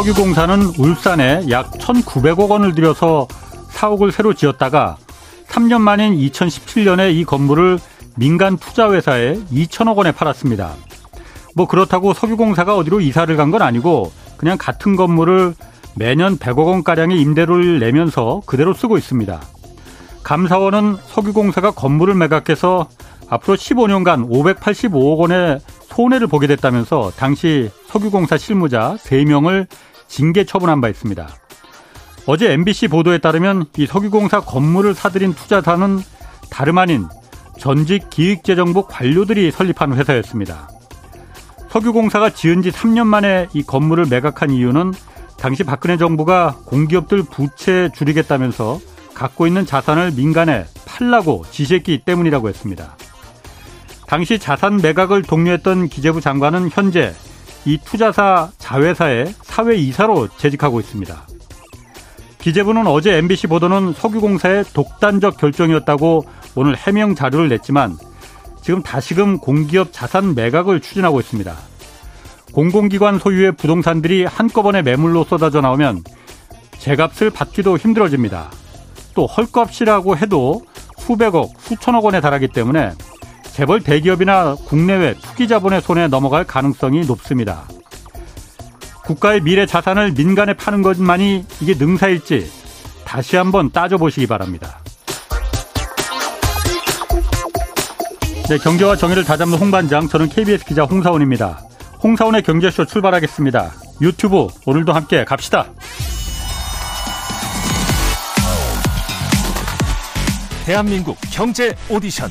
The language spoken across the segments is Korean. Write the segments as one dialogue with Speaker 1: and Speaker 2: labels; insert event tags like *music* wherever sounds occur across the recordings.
Speaker 1: 한국석유공사는 울산에 약 1,900억 원을 들여서 사옥을 새로 지었다가 3년 만인 2017년에 이 건물을 민간 투자회사에 2천억 원에 팔았습니다. 뭐 그렇다고 석유공사가 어디로 이사를 간 건 아니고 그냥 같은 건물을 매년 100억 원가량의 임대료를 내면서 그대로 쓰고 있습니다. 감사원은 석유공사가 건물을 매각해서 앞으로 15년간 585억 원의 손해를 보게 됐다면서 당시 석유공사 실무자 3명을 징계 처분한 바 있습니다. 어제 MBC 보도에 따르면 이 석유공사 건물을 사들인 투자사는 다름 아닌 전직 기획재정부 관료들이 설립한 회사였습니다. 석유공사가 지은 지 3년 만에 이 건물을 매각한 이유는 당시 박근혜 정부가 공기업들 부채 줄이겠다면서 갖고 있는 자산을 민간에 팔라고 지시했기 때문이라고 했습니다. 당시 자산 매각을 독려했던 기재부 장관은 현재 이 투자사 자회사의 사회 이사로 재직하고 있습니다. 기재부는 어제 MBC 보도는 석유공사의 독단적 결정이었다고 오늘 해명 자료를 냈지만 지금 다시금 공기업 자산 매각을 추진하고 있습니다. 공공기관 소유의 부동산들이 한꺼번에 매물로 쏟아져 나오면 제값을 받기도 힘들어집니다. 또 헐값이라고 해도 수백억, 수천억 원에 달하기 때문에 재벌 대기업이나 국내외 투기 자본의 손에 넘어갈 가능성이 높습니다. 국가의 미래 자산을 민간에 파는 것만이 이게 능사일지 다시 한번 따져보시기 바랍니다. 네, 경제와 정의를 다잡는 홍반장, 저는 KBS 기자 홍사원입니다. 홍사원의 경제쇼 출발하겠습니다. 유튜브 오늘도 함께 갑시다.
Speaker 2: 대한민국 경제 오디션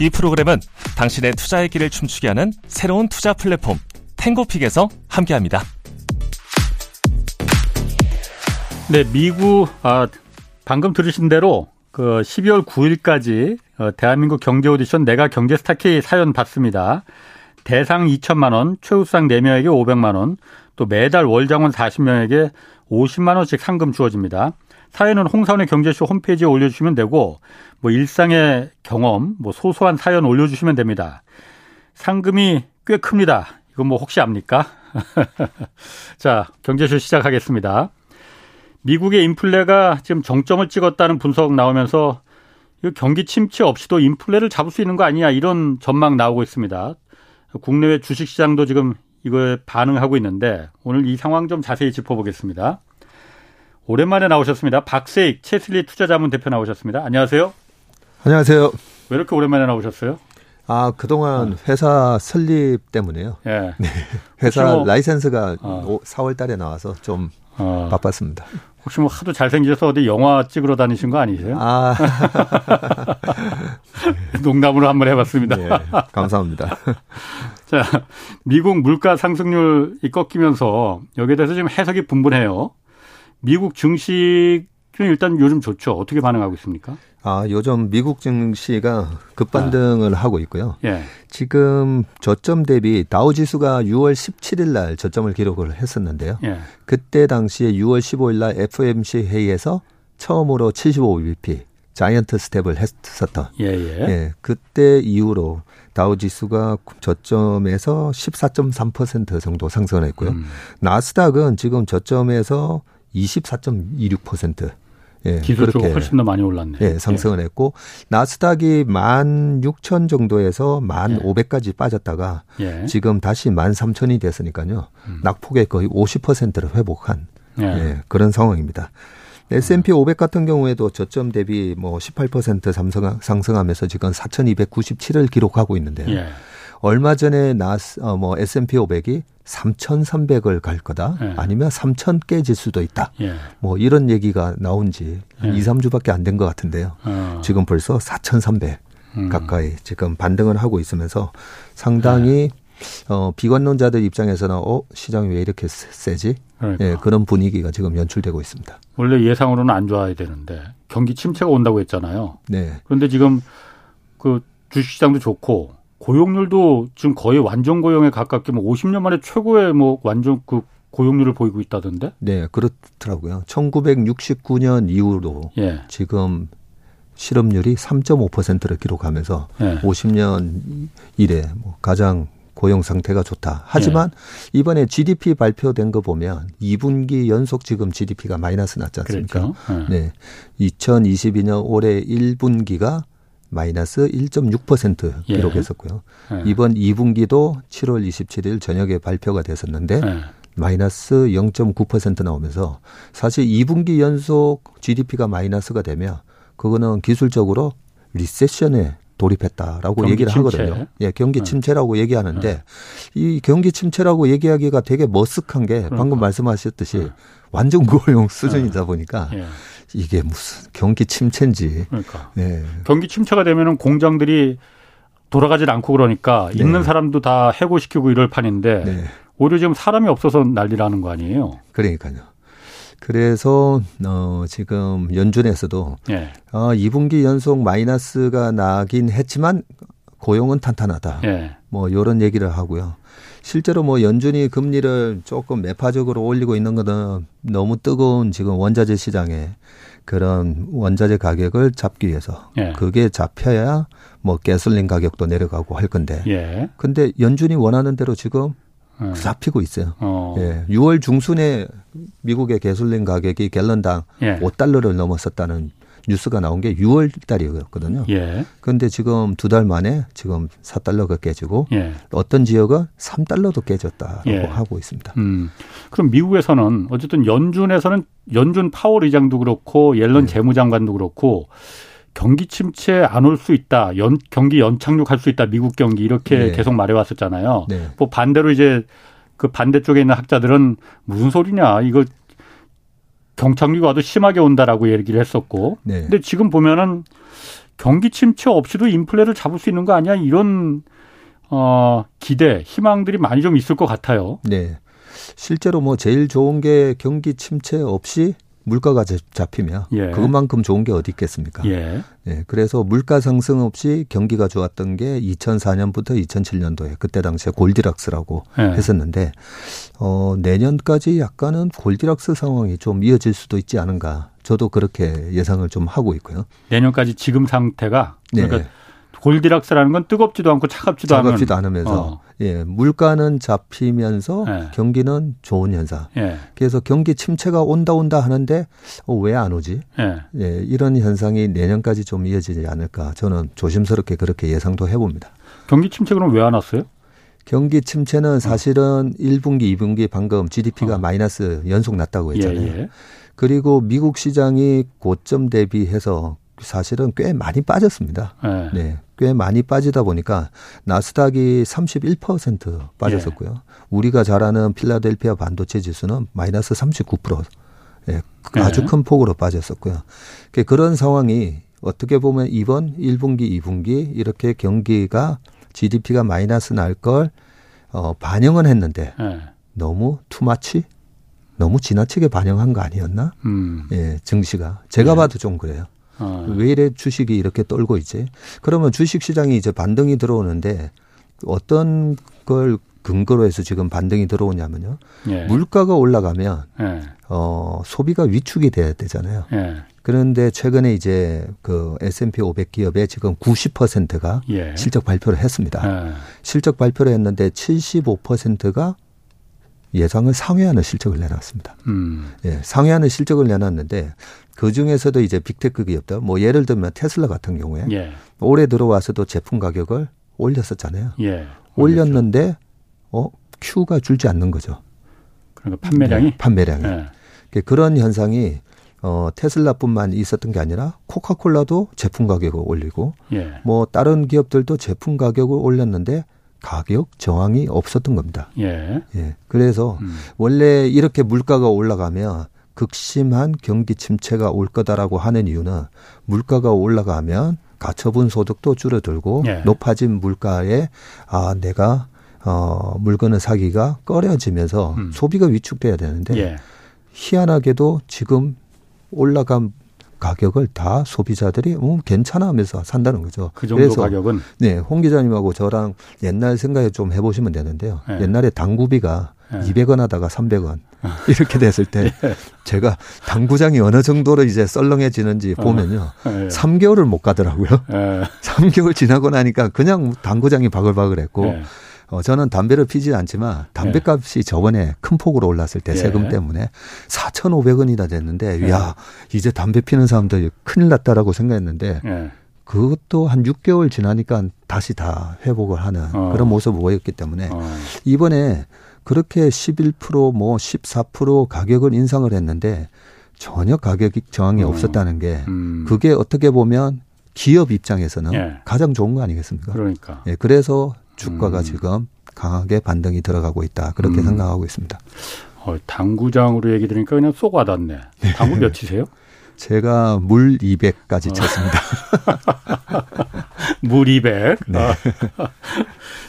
Speaker 2: 이 프로그램은 당신의 투자의 길을 춤추게 하는 새로운 투자 플랫폼 탱고픽에서 함께합니다.
Speaker 1: 네, 미국 아, 방금 들으신 대로 그 12월 9일까지 어, 대한민국 경제 오디션 내가 경제 스타 K 사연 받습니다. 대상 2천만 원, 최우상 4명에게 500만 원, 또 매달 월장원 40명에게 50만 원씩 상금 주어집니다. 사연은 홍사원의 경제쇼 홈페이지에 올려주시면 되고 뭐 일상의 경험, 뭐 소소한 사연 올려주시면 됩니다. 상금이 꽤 큽니다. 이거 뭐 혹시 압니까? *laughs* 자, 경제쇼 시작하겠습니다. 미국의 인플레가 지금 정점을 찍었다는 분석 나오면서 경기 침체 없이도 인플레를 잡을 수 있는 거 아니냐 이런 전망 나오고 있습니다. 국내외 주식시장도 지금 이거에 반응하고 있는데 오늘 이 상황 좀 자세히 짚어보겠습니다. 오랜만에 나오셨습니다. 박세익 채슬리 투자자문 대표 나오셨습니다. 안녕하세요.
Speaker 3: 안녕하세요.
Speaker 1: 왜 이렇게 오랜만에 나오셨어요?
Speaker 3: 아, 그동안 어. 회사 설립 때문에요. 예. 네. 회사 뭐, 라이센스가 어. 4월 달에 나와서 좀 어. 바빴습니다.
Speaker 1: 혹시 뭐 하도 잘생기셔서 어디 영화 찍으러 다니신 거 아니세요? 아. *laughs* 농담으로 한번 해봤습니다. 네,
Speaker 3: 감사합니다. *laughs*
Speaker 1: 자, 미국 물가 상승률이 꺾이면서 여기에 대해서 지금 해석이 분분해요. 미국 증시는 일단 요즘 좋죠. 어떻게 반응하고 있습니까?
Speaker 3: 아, 요즘 미국 증시가 급반등을 아. 하고 있고요. 예. 지금 저점 대비 다우 지수가 6월 17일 날 저점을 기록을 했었는데요. 예. 그때 당시에 6월 15일 날 FOMC 회의에서 처음으로 75bp 자이언트 스텝을 했었던. 예, 예. 예. 그때 이후로 다우 지수가 저점에서 14.3% 정도 상승을 했고요. 음. 나스닥은 지금 저점에서 24.26%.
Speaker 1: 예, 기술적으로 훨씬 더 많이 올랐네.
Speaker 3: 예, 상승을 예. 했고 나스닥이 16,000 정도에서 1,500까지 예. 빠졌다가 예. 지금 다시 13,000이 됐으니까요. 음. 낙폭의 거의 50%를 회복한 예. 예, 그런 상황입니다. S&P 500 같은 경우에도 저점 대비 뭐 18% 상승, 상승하면서 지금 4,297을 기록하고 있는데요. 예. 얼마 전에 나스 어, 뭐 S&P 500이 3,300을 갈 거다. 예. 아니면 3,000 깨질 수도 있다. 예. 뭐 이런 얘기가 나온 지 예. 2, 3주밖에 안 된 것 같은데요. 어. 지금 벌써 4,300 음. 가까이 지금 반등을 하고 있으면서 상당히 예. 어, 비관론자들 입장에서는 어, 시장이 왜 이렇게 세지? 그러니까. 예, 그런 분위기가 지금 연출되고 있습니다.
Speaker 1: 원래 예상으로는 안 좋아야 되는데 경기 침체가 온다고 했잖아요. 네. 그런데 지금 그 주식시장도 좋고 고용률도 지금 거의 완전 고용에 가깝게 뭐 50년 만에 최고의 뭐 완전 그 고용률을 보이고 있다던데?
Speaker 3: 네, 그렇더라고요. 1969년 이후로 예. 지금 실업률이 3.5%를 기록하면서 예. 50년 이래 뭐 가장 고용 상태가 좋다. 하지만 예. 이번에 GDP 발표된 거 보면 2분기 연속 지금 GDP가 마이너스 났지 않습니까? 그렇죠. 예. 네. 2022년 올해 1분기가 마이너스 1.6% 예. 기록했었고요. 예. 이번 2분기도 7월 27일 저녁에 발표가 됐었는데 예. 마이너스 0.9% 나오면서 사실 2분기 연속 GDP가 마이너스가 되면 그거는 기술적으로 리세션에 돌입했다라고 얘기를 침체. 하거든요. 예, 경기 네. 침체라고 네. 얘기하는데 네. 이 경기 침체라고 얘기하기가 되게 머쓱한 게 그러니까. 방금 말씀하셨듯이 네. 완전 고용 수준이다 네. 보니까 예. 이게 무슨 경기 침체인지.
Speaker 1: 그러니까. 네. 경기 침체가 되면은 공장들이 돌아가질 않고 그러니까 네. 있는 사람도 다 해고시키고 이럴 판인데 네. 오히려 지금 사람이 없어서 난리라는 거 아니에요.
Speaker 3: 그러니까요. 그래서 어 지금 연준에서도 예. 어 2분기 연속 마이너스가 나긴 했지만 고용은 탄탄하다. 예. 뭐 이런 얘기를 하고요. 실제로 뭐 연준이 금리를 조금 매파적으로 올리고 있는 거는 너무 뜨거운 지금 원자재 시장에 그런 원자재 가격을 잡기 위해서 예. 그게 잡혀야 뭐 가솔린 가격도 내려가고 할 건데. 예. 근데 연준이 원하는 대로 지금 예. 잡히고 있어요. 어. 예. 6월 중순에 미국의 가솔린 가격이 갤런당 예. 5달러를 넘었었다는 뉴스가 나온 게 6월 달이었거든요. 예. 그런데 지금 두 달 만에 지금 4달러가 깨지고 예. 어떤 지역은 3달러도 깨졌다라고 예. 하고 있습니다. 음.
Speaker 1: 그럼 미국에서는 어쨌든 연준에서는 연준 파월 의장도 그렇고 옐런 네. 재무장관도 그렇고 경기 침체 안 올 수 있다. 연, 경기 연착륙할 수 있다. 미국 경기 이렇게 네. 계속 말해왔었잖아요. 네. 뭐 반대로 이제 그 반대쪽에 있는 학자들은 무슨 소리냐. 이거 경착륙이 와도 심하게 온다라고 얘기를 했었고. 네. 근데 지금 보면은 경기 침체 없이도 인플레를 잡을 수 있는 거 아니야? 이런 어 기대, 희망들이 많이 좀 있을 것 같아요.
Speaker 3: 네. 실제로 뭐 제일 좋은 게 경기 침체 없이 물가가 잡히면 예. 그것만큼 좋은 게 어디 있겠습니까? 예. 예. 그래서 물가 상승 없이 경기가 좋았던 게 2004년부터 2007년도에 그때 당시에 골디락스라고 예. 했었는데 어 내년까지 약간은 골디락스 상황이 좀 이어질 수도 있지 않은가. 저도 그렇게 예상을 좀 하고 있고요.
Speaker 1: 내년까지 지금 상태가 그러니까 네. 골디락스라는 건 뜨겁지도 않고 차갑지도,
Speaker 3: 차갑지도 않으면서 어. 예 물가는 잡히면서 예. 경기는 좋은 현상. 예. 그래서 경기 침체가 온다 온다 하는데 어, 왜 안 오지? 예. 예. 이런 현상이 내년까지 좀 이어지지 않을까 저는 조심스럽게 그렇게 예상도 해봅니다.
Speaker 1: 경기 침체 그럼 왜 안 왔어요?
Speaker 3: 경기 침체는 사실은 어. 1분기, 2분기 방금 GDP가 어. 마이너스 연속 났다고 했잖아요. 예, 예. 그리고 미국 시장이 고점 대비해서 사실은 꽤 많이 빠졌습니다. 네. 네. 꽤 많이 빠지다 보니까 나스닥이 31% 빠졌었고요. 예. 우리가 잘 아는 필라델피아 반도체 지수는 마이너스 39%. 예, 아주 예. 큰 폭으로 빠졌었고요. 그런 상황이 어떻게 보면 이번 1분기, 2분기 이렇게 경기가 GDP가 마이너스 날 걸 어, 반영은 했는데 예. 너무 투마치 너무 지나치게 반영한 거 아니었나? 음. 예, 증시가 제가 예. 봐도 좀 그래요. 어. 왜 이래 주식이 이렇게 떨고 있지? 그러면 주식 시장이 이제 반등이 들어오는데 어떤 걸 근거로 해서 지금 반등이 들어오냐면요. 예. 물가가 올라가면 예. 어 소비가 위축이 돼야 되잖아요. 예. 그런데 최근에 이제 그 S&P 500 기업의 지금 90%가 예. 실적 발표를 했습니다. 예. 실적 발표를 했는데 75%가 예상을 상회하는 실적을 내놨습니다. 음. 예, 상회하는 실적을 내놨는데 그 중에서도 이제 빅테크 기업들, 뭐 예를 들면 테슬라 같은 경우에 예. 올해 들어와서도 제품 가격을 올렸었잖아요. 예. 올렸는데 어 큐가 줄지 않는 거죠.
Speaker 1: 그러니까 판매량이 네,
Speaker 3: 판매량이 예. 그런 현상이 어 테슬라뿐만 있었던 게 아니라 코카콜라도 제품 가격을 올리고 예. 뭐 다른 기업들도 제품 가격을 올렸는데 가격 저항이 없었던 겁니다. 예. 예. 그래서 음. 원래 이렇게 물가가 올라가면 극심한 경기 침체가 올 거다라고 하는 이유는 물가가 올라가면 가처분 소득도 줄어들고 예. 높아진 물가에 아 내가 어, 물건을 사기가 꺼려지면서 음. 소비가 위축돼야 되는데 예. 희한하게도 지금 올라간 가격을 다 소비자들이 어, 괜찮아 하면서 산다는 거죠.
Speaker 1: 그 정도 그래서, 가격은
Speaker 3: 네, 홍 기자님하고 저랑 옛날 생각에 좀 해보시면 되는데요. 네. 옛날에 당구비가 네. 200원 하다가 300원 *laughs* 이렇게 됐을 때 네. *laughs* 제가 당구장이 어느 정도로 이제 썰렁해지는지 어. 보면요. 네. 3개월을 못 가더라고요. *laughs* 네. 3개월 지나고 나니까 그냥 당구장이 바글바글했고 네. 어, 저는 담배를 피지 않지만 담배값이 네. 저번에 큰 폭으로 올랐을 때 예. 세금 때문에 4,500원이나 됐는데 예. 야 이제 담배 피는 사람들 큰일 났다라고 생각했는데 예. 그것도 한 6개월 지나니까 다시 다 회복을 하는 어. 그런 모습을 보였기 때문에 어. 이번에 그렇게 11%뭐 14% 가격을 인상을 했는데 전혀 가격 저항이 음. 없었다는 게 음. 그게 어떻게 보면 기업 입장에서는 예. 가장 좋은 거 아니겠습니까?
Speaker 1: 그러니까.
Speaker 3: 예, 그래서 주가가 음. 지금 강하게 반등이 들어가고 있다. 그렇게 음. 생각하고 있습니다.
Speaker 1: 어, 당구장으로 얘기 들으니까 그냥 쏙 와닿네. 당구 몇 치세요? *laughs*
Speaker 3: 제가 물 200까지 어. 쳤습니다. *laughs*
Speaker 1: 물 200. 네. 아. *laughs*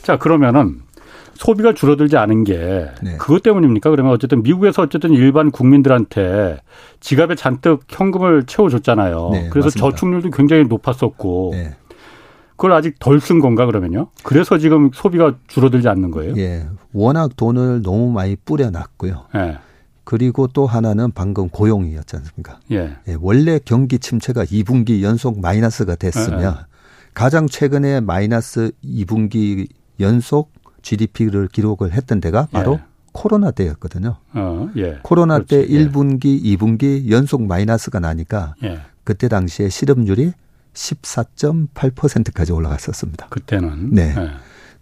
Speaker 1: 자, 그러면은 소비가 줄어들지 않은 게 네. 그것 때문입니까? 그러면 어쨌든 미국에서 어쨌든 일반 국민들한테 지갑에 잔뜩 현금을 채워줬잖아요. 네, 그래서 맞습니다. 저축률도 굉장히 높았었고 네. 그걸 아직 덜 쓴 건가 그러면요? 그래서 지금 소비가 줄어들지 않는 거예요?
Speaker 3: 예. 워낙 돈을 너무 많이 뿌려놨고요. 예. 그리고 또 하나는 방금 고용이었지 않습니까? 예. 예. 원래 경기 침체가 2분기 연속 마이너스가 됐으면 예. 예. 가장 최근에 마이너스 2분기 연속 GDP를 기록을 했던 데가 바로 예. 코로나 때였거든요. 어, 예. 코로나 그렇지. 때 1분기, 2분기 연속 마이너스가 나니까 그때 당시에 실업률이 14.8%까지 올라갔었습니다.
Speaker 1: 그때는
Speaker 3: 네. 네.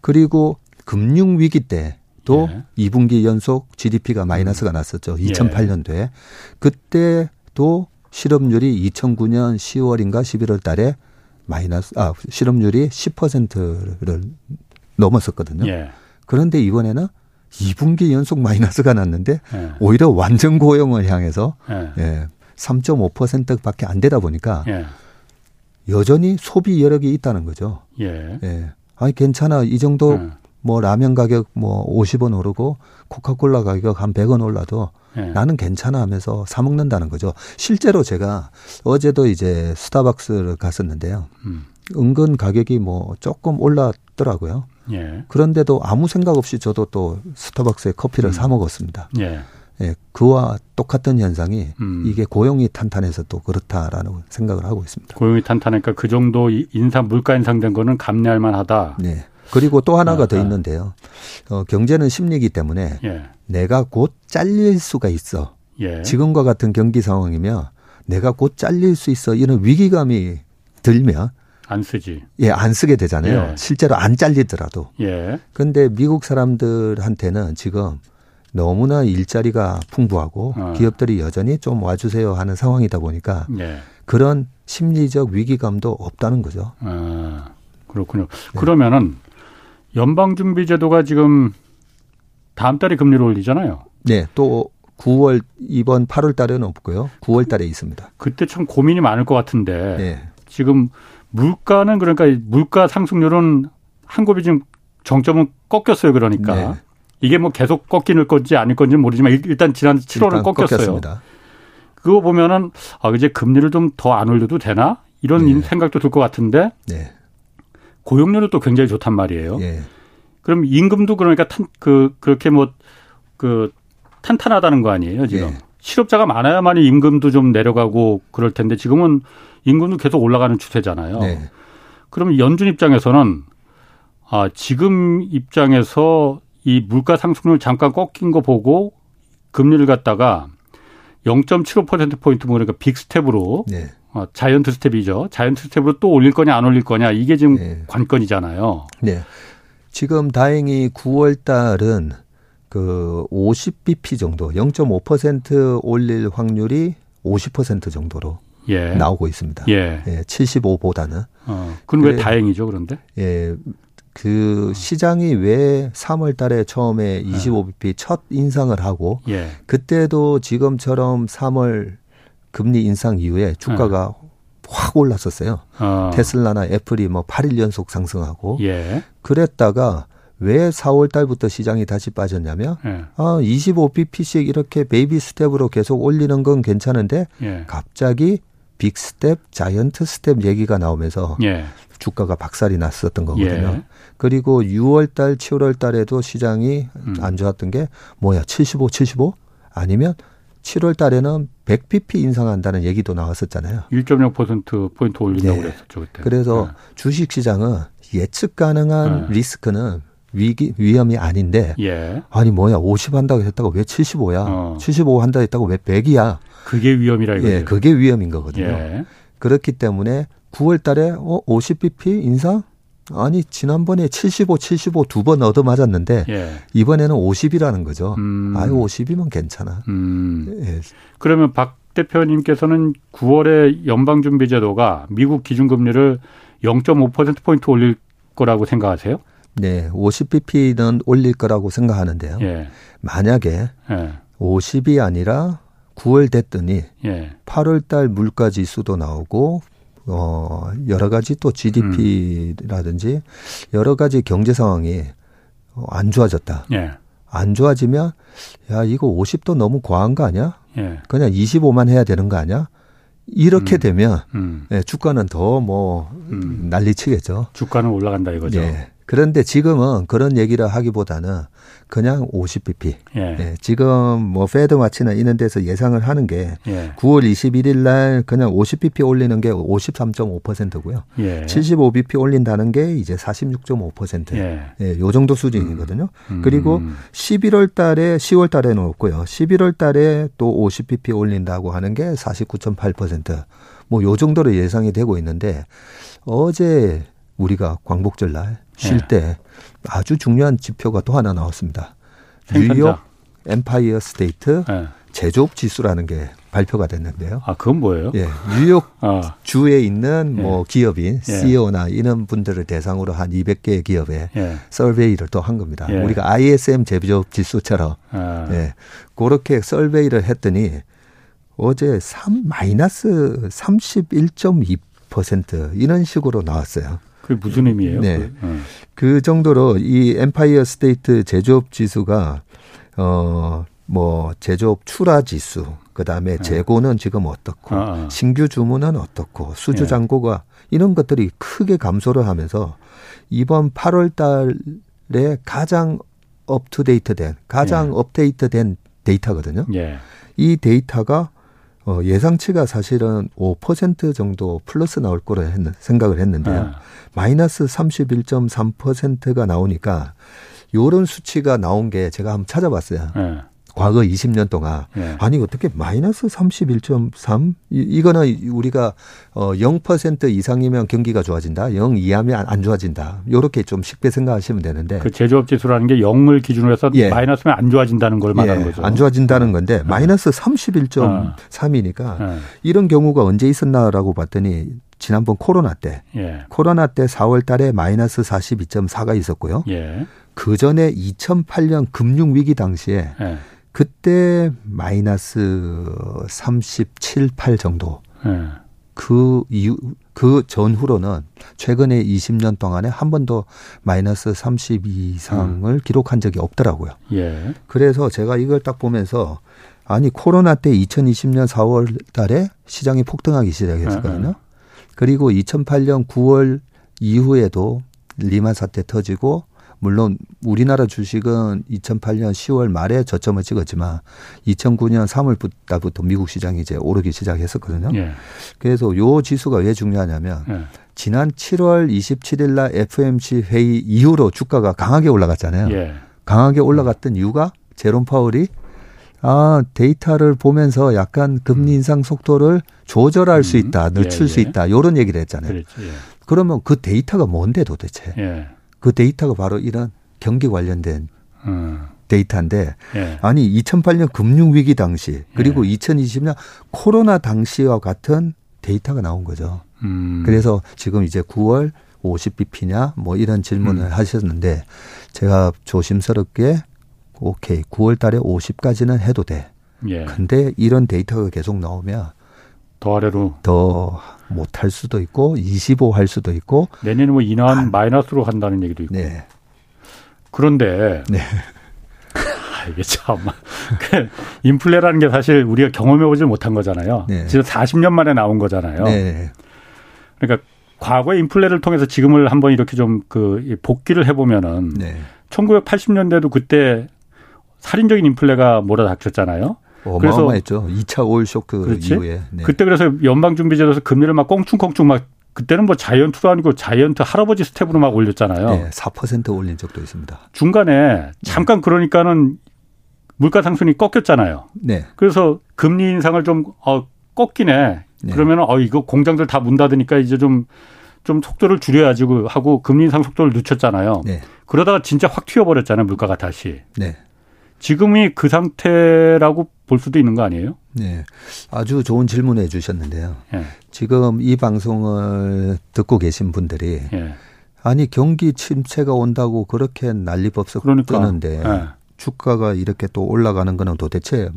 Speaker 3: 그리고 금융 위기 때도 예. 2분기 연속 GDP가 마이너스가 음. 났었죠. 2008년도에. 예. 그때도 실업률이 2009년 10월인가 11월 달에 마이너스 아 실업률이 10%를 넘었었거든요. 예. 그런데 이번에는 2분기 연속 마이너스가 났는데 예. 오히려 완전 고용을 향해서 예. 예 3.5%밖에 안 되다 보니까 예. 여전히 소비 여력이 있다는 거죠. 예. 예. 아니 괜찮아. 이 정도 예. 뭐 라면 가격 뭐 50원 오르고 코카콜라 가격 한 100원 올라도 예. 나는 괜찮아 하면서 사 먹는다는 거죠. 실제로 제가 어제도 이제 스타벅스를 갔었는데요. 음. 은근 가격이 뭐 조금 올랐더라고요. 예. 그런데도 아무 생각 없이 저도 또 스타벅스에 커피를 음. 사 먹었습니다. 예. 예, 그와 똑같은 현상이 음. 이게 고용이 탄탄해서 또 그렇다라는 생각을 하고 있습니다.
Speaker 1: 고용이 탄탄하니까 그 정도 인상 물가 인상된 거는 감내할 만하다.
Speaker 3: 네. 그리고 또 하나가 아, 더 있는데요. 어, 경제는 심리이기 때문에 예. 내가 곧 잘릴 수가 있어. 예. 지금과 같은 경기 상황이면 내가 곧 잘릴 수 있어 이런 위기감이 들면
Speaker 1: 안 쓰지.
Speaker 3: 예, 안 쓰게 되잖아요. 예. 실제로 안 잘리더라도. 예. 근데 미국 사람들한테는 지금 너무나 일자리가 풍부하고 어. 기업들이 여전히 좀 와주세요 하는 상황이다 보니까 네. 그런 심리적 위기감도 없다는 거죠. 아,
Speaker 1: 그렇군요. 네. 그러면은 연방준비제도가 지금 다음 달에 금리를 올리잖아요.
Speaker 3: 네, 또 9월 이번 8월 달에는 없고요. 9월 달에 있습니다.
Speaker 1: 그때 참 고민이 많을 것 같은데 네. 지금 물가는 그러니까 물가 상승률은 한국이 지금 정점은 꺾였어요. 그러니까 네. 이게 뭐 계속 꺾이는 건지 아닐 건지 모르지만 일단 지난 7월은 꺾였어요. 꺾였습니다. 그거 보면은 아 이제 금리를 좀 더 안 올려도 되나 이런 네. 생각도 들 것 같은데 네. 고용률은 또 굉장히 좋단 말이에요. 네. 그럼 임금도 그러니까 탄, 그 그렇게 뭐 그 탄탄하다는 거 아니에요 지금 네. 실업자가 많아야만이 임금도 좀 내려가고 그럴 텐데 지금은 임금도 계속 올라가는 추세잖아요. 네. 그럼 연준 입장에서는 아 지금 입장에서 이 물가 상승률 잠깐 꺾인 거 보고 금리를 갖다가 0.75%포인트 뭐 그러니까 빅 스텝으로 네. 어, 자이언트 스텝이죠. 자이언트 스텝으로 또 올릴 거냐 안 올릴 거냐 이게 지금 네. 관건이잖아요.
Speaker 3: 네. 지금 다행히 9월 달은 그 50bp 정도 0.5% 올릴 확률이 50% 정도로 예. 나오고 있습니다. 예. 예 75보다는.
Speaker 1: 어, 그건 왜 다행이죠, 그런데?
Speaker 3: 예. 그 시장이 왜 3월 달에 처음에 25bp 첫 인상을 하고 예. 그때도 지금처럼 3월 금리 인상 이후에 주가가 예. 확 올랐었어요. 어. 테슬라나 애플이 뭐 8일 연속 상승하고 예. 그랬다가 왜 4월 달부터 시장이 다시 빠졌냐면 예. 아, 25bp씩 이렇게 baby step으로 계속 올리는 건 괜찮은데 예. 갑자기 big step, giant step 얘기가 나오면서 예. 주가가 박살이 났었던 거거든요. 예. 그리고 6월 달, 7월 달에도 시장이 음. 안 좋았던 게 뭐야? 75, 75? 아니면 7월 달에는 100pp 인상한다는 얘기도 나왔었잖아요.
Speaker 1: 1.0% 포인트 올린다고 네. 그랬었죠, 그때.
Speaker 3: 그래서 네. 주식 시장은 예측 가능한 네. 리스크는 위기 위험이 아닌데 예. 아니 뭐야 50 한다고 했다가 왜 75야? 어. 75 한다 했다고 왜 100이야?
Speaker 1: 그게 위험이라 이거죠.
Speaker 3: 예, 그게 위험인 거거든요. 예. 그렇기 때문에 9월 달에 어 50bp 인상? 아니 지난번에 75, 75 두 번 얻어 맞았는데 예. 이번에는 50이라는 거죠. 음. 아유 50이면 괜찮아. 음.
Speaker 1: 예. 그러면 박 대표님께서는 9월에 연방준비제도가 미국 기준금리를 0.5% 포인트 올릴 거라고 생각하세요?
Speaker 3: 네, 50bp는 올릴 거라고 생각하는데요. 예. 만약에 예. 50이 아니라 9월 됐더니 예. 8월 달 물가 지수도 나오고 어 여러 가지 또 GDP라든지 음. 여러 가지 경제 상황이 안 좋아졌다. 예. 안 좋아지면 야 이거 50도 너무 과한 거 아니야? 예. 그냥 25만 해야 되는 거 아니야? 이렇게 음. 되면 음. 예, 주가는 더뭐 음. 난리치겠죠.
Speaker 1: 주가는 올라간다 이거죠. 예.
Speaker 3: 그런데 지금은 그런 얘기를 하기보다는 그냥 50bp. 예. 예. 지금 뭐 페드 마치나 이런 데서 예상을 하는 게 예. 9월 21일 날 그냥 50bp 올리는 게 53.5%고요. 예. 75bp 올린다는 게 이제 46.5%. 예. 예. 요 정도 수준이거든요. 음. 그리고 11월 달에 10월 달에는 없고요. 11월 달에 또 50bp 올린다고 하는 게 49.8%. 뭐 요 정도로 예상이 되고 있는데 어제 우리가 광복절 날 쉴때 네. 아주 중요한 지표가 또 하나 나왔습니다. 뉴욕 Empire State 네. 제조업 지수라는 게 발표가 됐는데요.
Speaker 1: 아, 그건 뭐예요?
Speaker 3: 예. 뉴욕 아. 주에 있는 뭐 예. 기업인 예. CEO나 이런 분들을 대상으로 한 200개의 기업에 예. survey를 또 한 겁니다. 예. 우리가 ISM 제조업 지수처럼 아. 예. 그렇게 survey를 했더니 어제 3 마이너스 31.2% 이런 식으로 나왔어요.
Speaker 1: 그게 무슨 의미예요?
Speaker 3: 네. 그, 어. 그 정도로 이 Empire State 제조업 지수가 어 뭐 제조업 출하 지수 그다음에 네. 재고는 지금 어떻고 아, 아. 신규 주문은 어떻고 수주 예. 잔고가 이런 것들이 크게 감소를 하면서 이번 8월 달에 가장 업투데이트된 가장 예. 업데이트된 데이터거든요. 예. 이 데이터가 어, 예상치가 사실은 5% 정도 플러스 나올 거라 했, 생각을 했는데요. 아. 마이너스 31.3%가 나오니까 요런 수치가 나온 게 제가 한번 찾아봤어요. 네. 과거 20년 동안 네. 아니 어떻게 마이너스 31.3 이, 이거는 우리가 어0% 이상이면 경기가 좋아진다. 0 이하면 안 좋아진다. 요렇게 좀 쉽게 생각하시면 되는데
Speaker 1: 그 제조업 지수라는 게 0을 기준으로 해서 예. 마이너스면 안 좋아진다는 걸 말하는 예. 거죠.
Speaker 3: 안 좋아진다는 건데 네. 마이너스 31.3이니까 네. 이런 경우가 언제 있었나라고 봤더니 지난번 코로나 때 예. 코로나 때 4월 달에 마이너스 42.4가 있었고요. 예. 그 전에 2008년 금융 위기 당시에 예. 그때 마이너스 37, 8 정도. 예. 그 이후 그 전후로는 최근에 20년 동안에 한 번도 마이너스 30 이상을 음. 기록한 적이 없더라고요. 예. 그래서 제가 이걸 딱 보면서 아니 코로나 때 2020년 4월 달에 시장이 폭등하기 시작했었거든요. 예, 예. 그리고 2008년 9월 이후에도 리만 사태 터지고 물론 우리나라 주식은 2008년 10월 말에 저점을 찍었지만 2009년 3월부터 미국 시장이 이제 오르기 시작했었거든요. 예. 그래서 요 지수가 왜 중요하냐면 예. 지난 7월 27일 날 FMC 회의 이후로 주가가 강하게 올라갔잖아요. 예. 강하게 올라갔던 이유가 제롬 파월이 아, 데이터를 보면서 약간 금리 음. 인상 속도를 조절할 음. 수 있다, 늦출 예, 수 예. 있다, 요런 얘기를 했잖아요. 그렇지, 예. 그러면 그 데이터가 뭔데 도대체? 예. 그 데이터가 바로 이런 경기 관련된 음. 데이터인데 예. 아니 2008년 금융 위기 당시 그리고 2020년 코로나 당시와 같은 데이터가 나온 거죠. 음. 그래서 지금 이제 9월 50bp냐 뭐 이런 질문을 음. 하셨는데 제가 조심스럽게 오케이 9월 달에 50까지는 해도 돼. 예. 근데 이런 데이터가 계속 나오면
Speaker 1: 더 아래로
Speaker 3: 더 못할 수도 있고 25 할 수도 있고
Speaker 1: 내년에 뭐 인하한 마이너스로 한다는 얘기도 있고. 네. 그런데 네. *laughs* 아, 이게 참그 인플레라는 게 사실 우리가 경험해 보질 못한 거잖아요. 네. 진짜 40년 만에 나온 거잖아요. 네. 그러니까 과거의 인플레를 통해서 지금을 한번 이렇게 좀 그 복기를 해 보면은 네. 1980년대도 그때 살인적인 인플레가 몰아닥쳤잖아요.
Speaker 3: 어마어마했죠. 2차 오일 쇼크 그렇지? 이후에.
Speaker 1: 네. 그때 그래서 연방준비제도에서 금리를 막 껑충껑충 막 그때는 뭐 giant도 아니고 giant 할아버지 step으로 막 올렸잖아요. 네,
Speaker 3: 4% 올린 적도 있습니다.
Speaker 1: 중간에 잠깐 그러니까는 물가 상승이 꺾였잖아요. 네. 그래서 금리 인상을 좀 어, 꺾이네. 네. 그러면 어 이거 공장들 다 문 닫으니까 이제 좀좀 좀 속도를 줄여야지 하고 금리 인상 속도를 늦췄잖아요. 네. 그러다가 진짜 확 튀어버렸잖아요 물가가 다시. 네. 지금이 그 상태라고 볼 수도 있는 거 아니에요?
Speaker 3: 네. 아주 좋은 질문해 주셨는데요. 네. 지금 이 방송을 듣고 계신 분들이 네. 아니 경기 침체가 온다고 그렇게 난리법석 그러니까. 뜨는데 네. 주가가 이렇게 또 올라가는 거는 도대체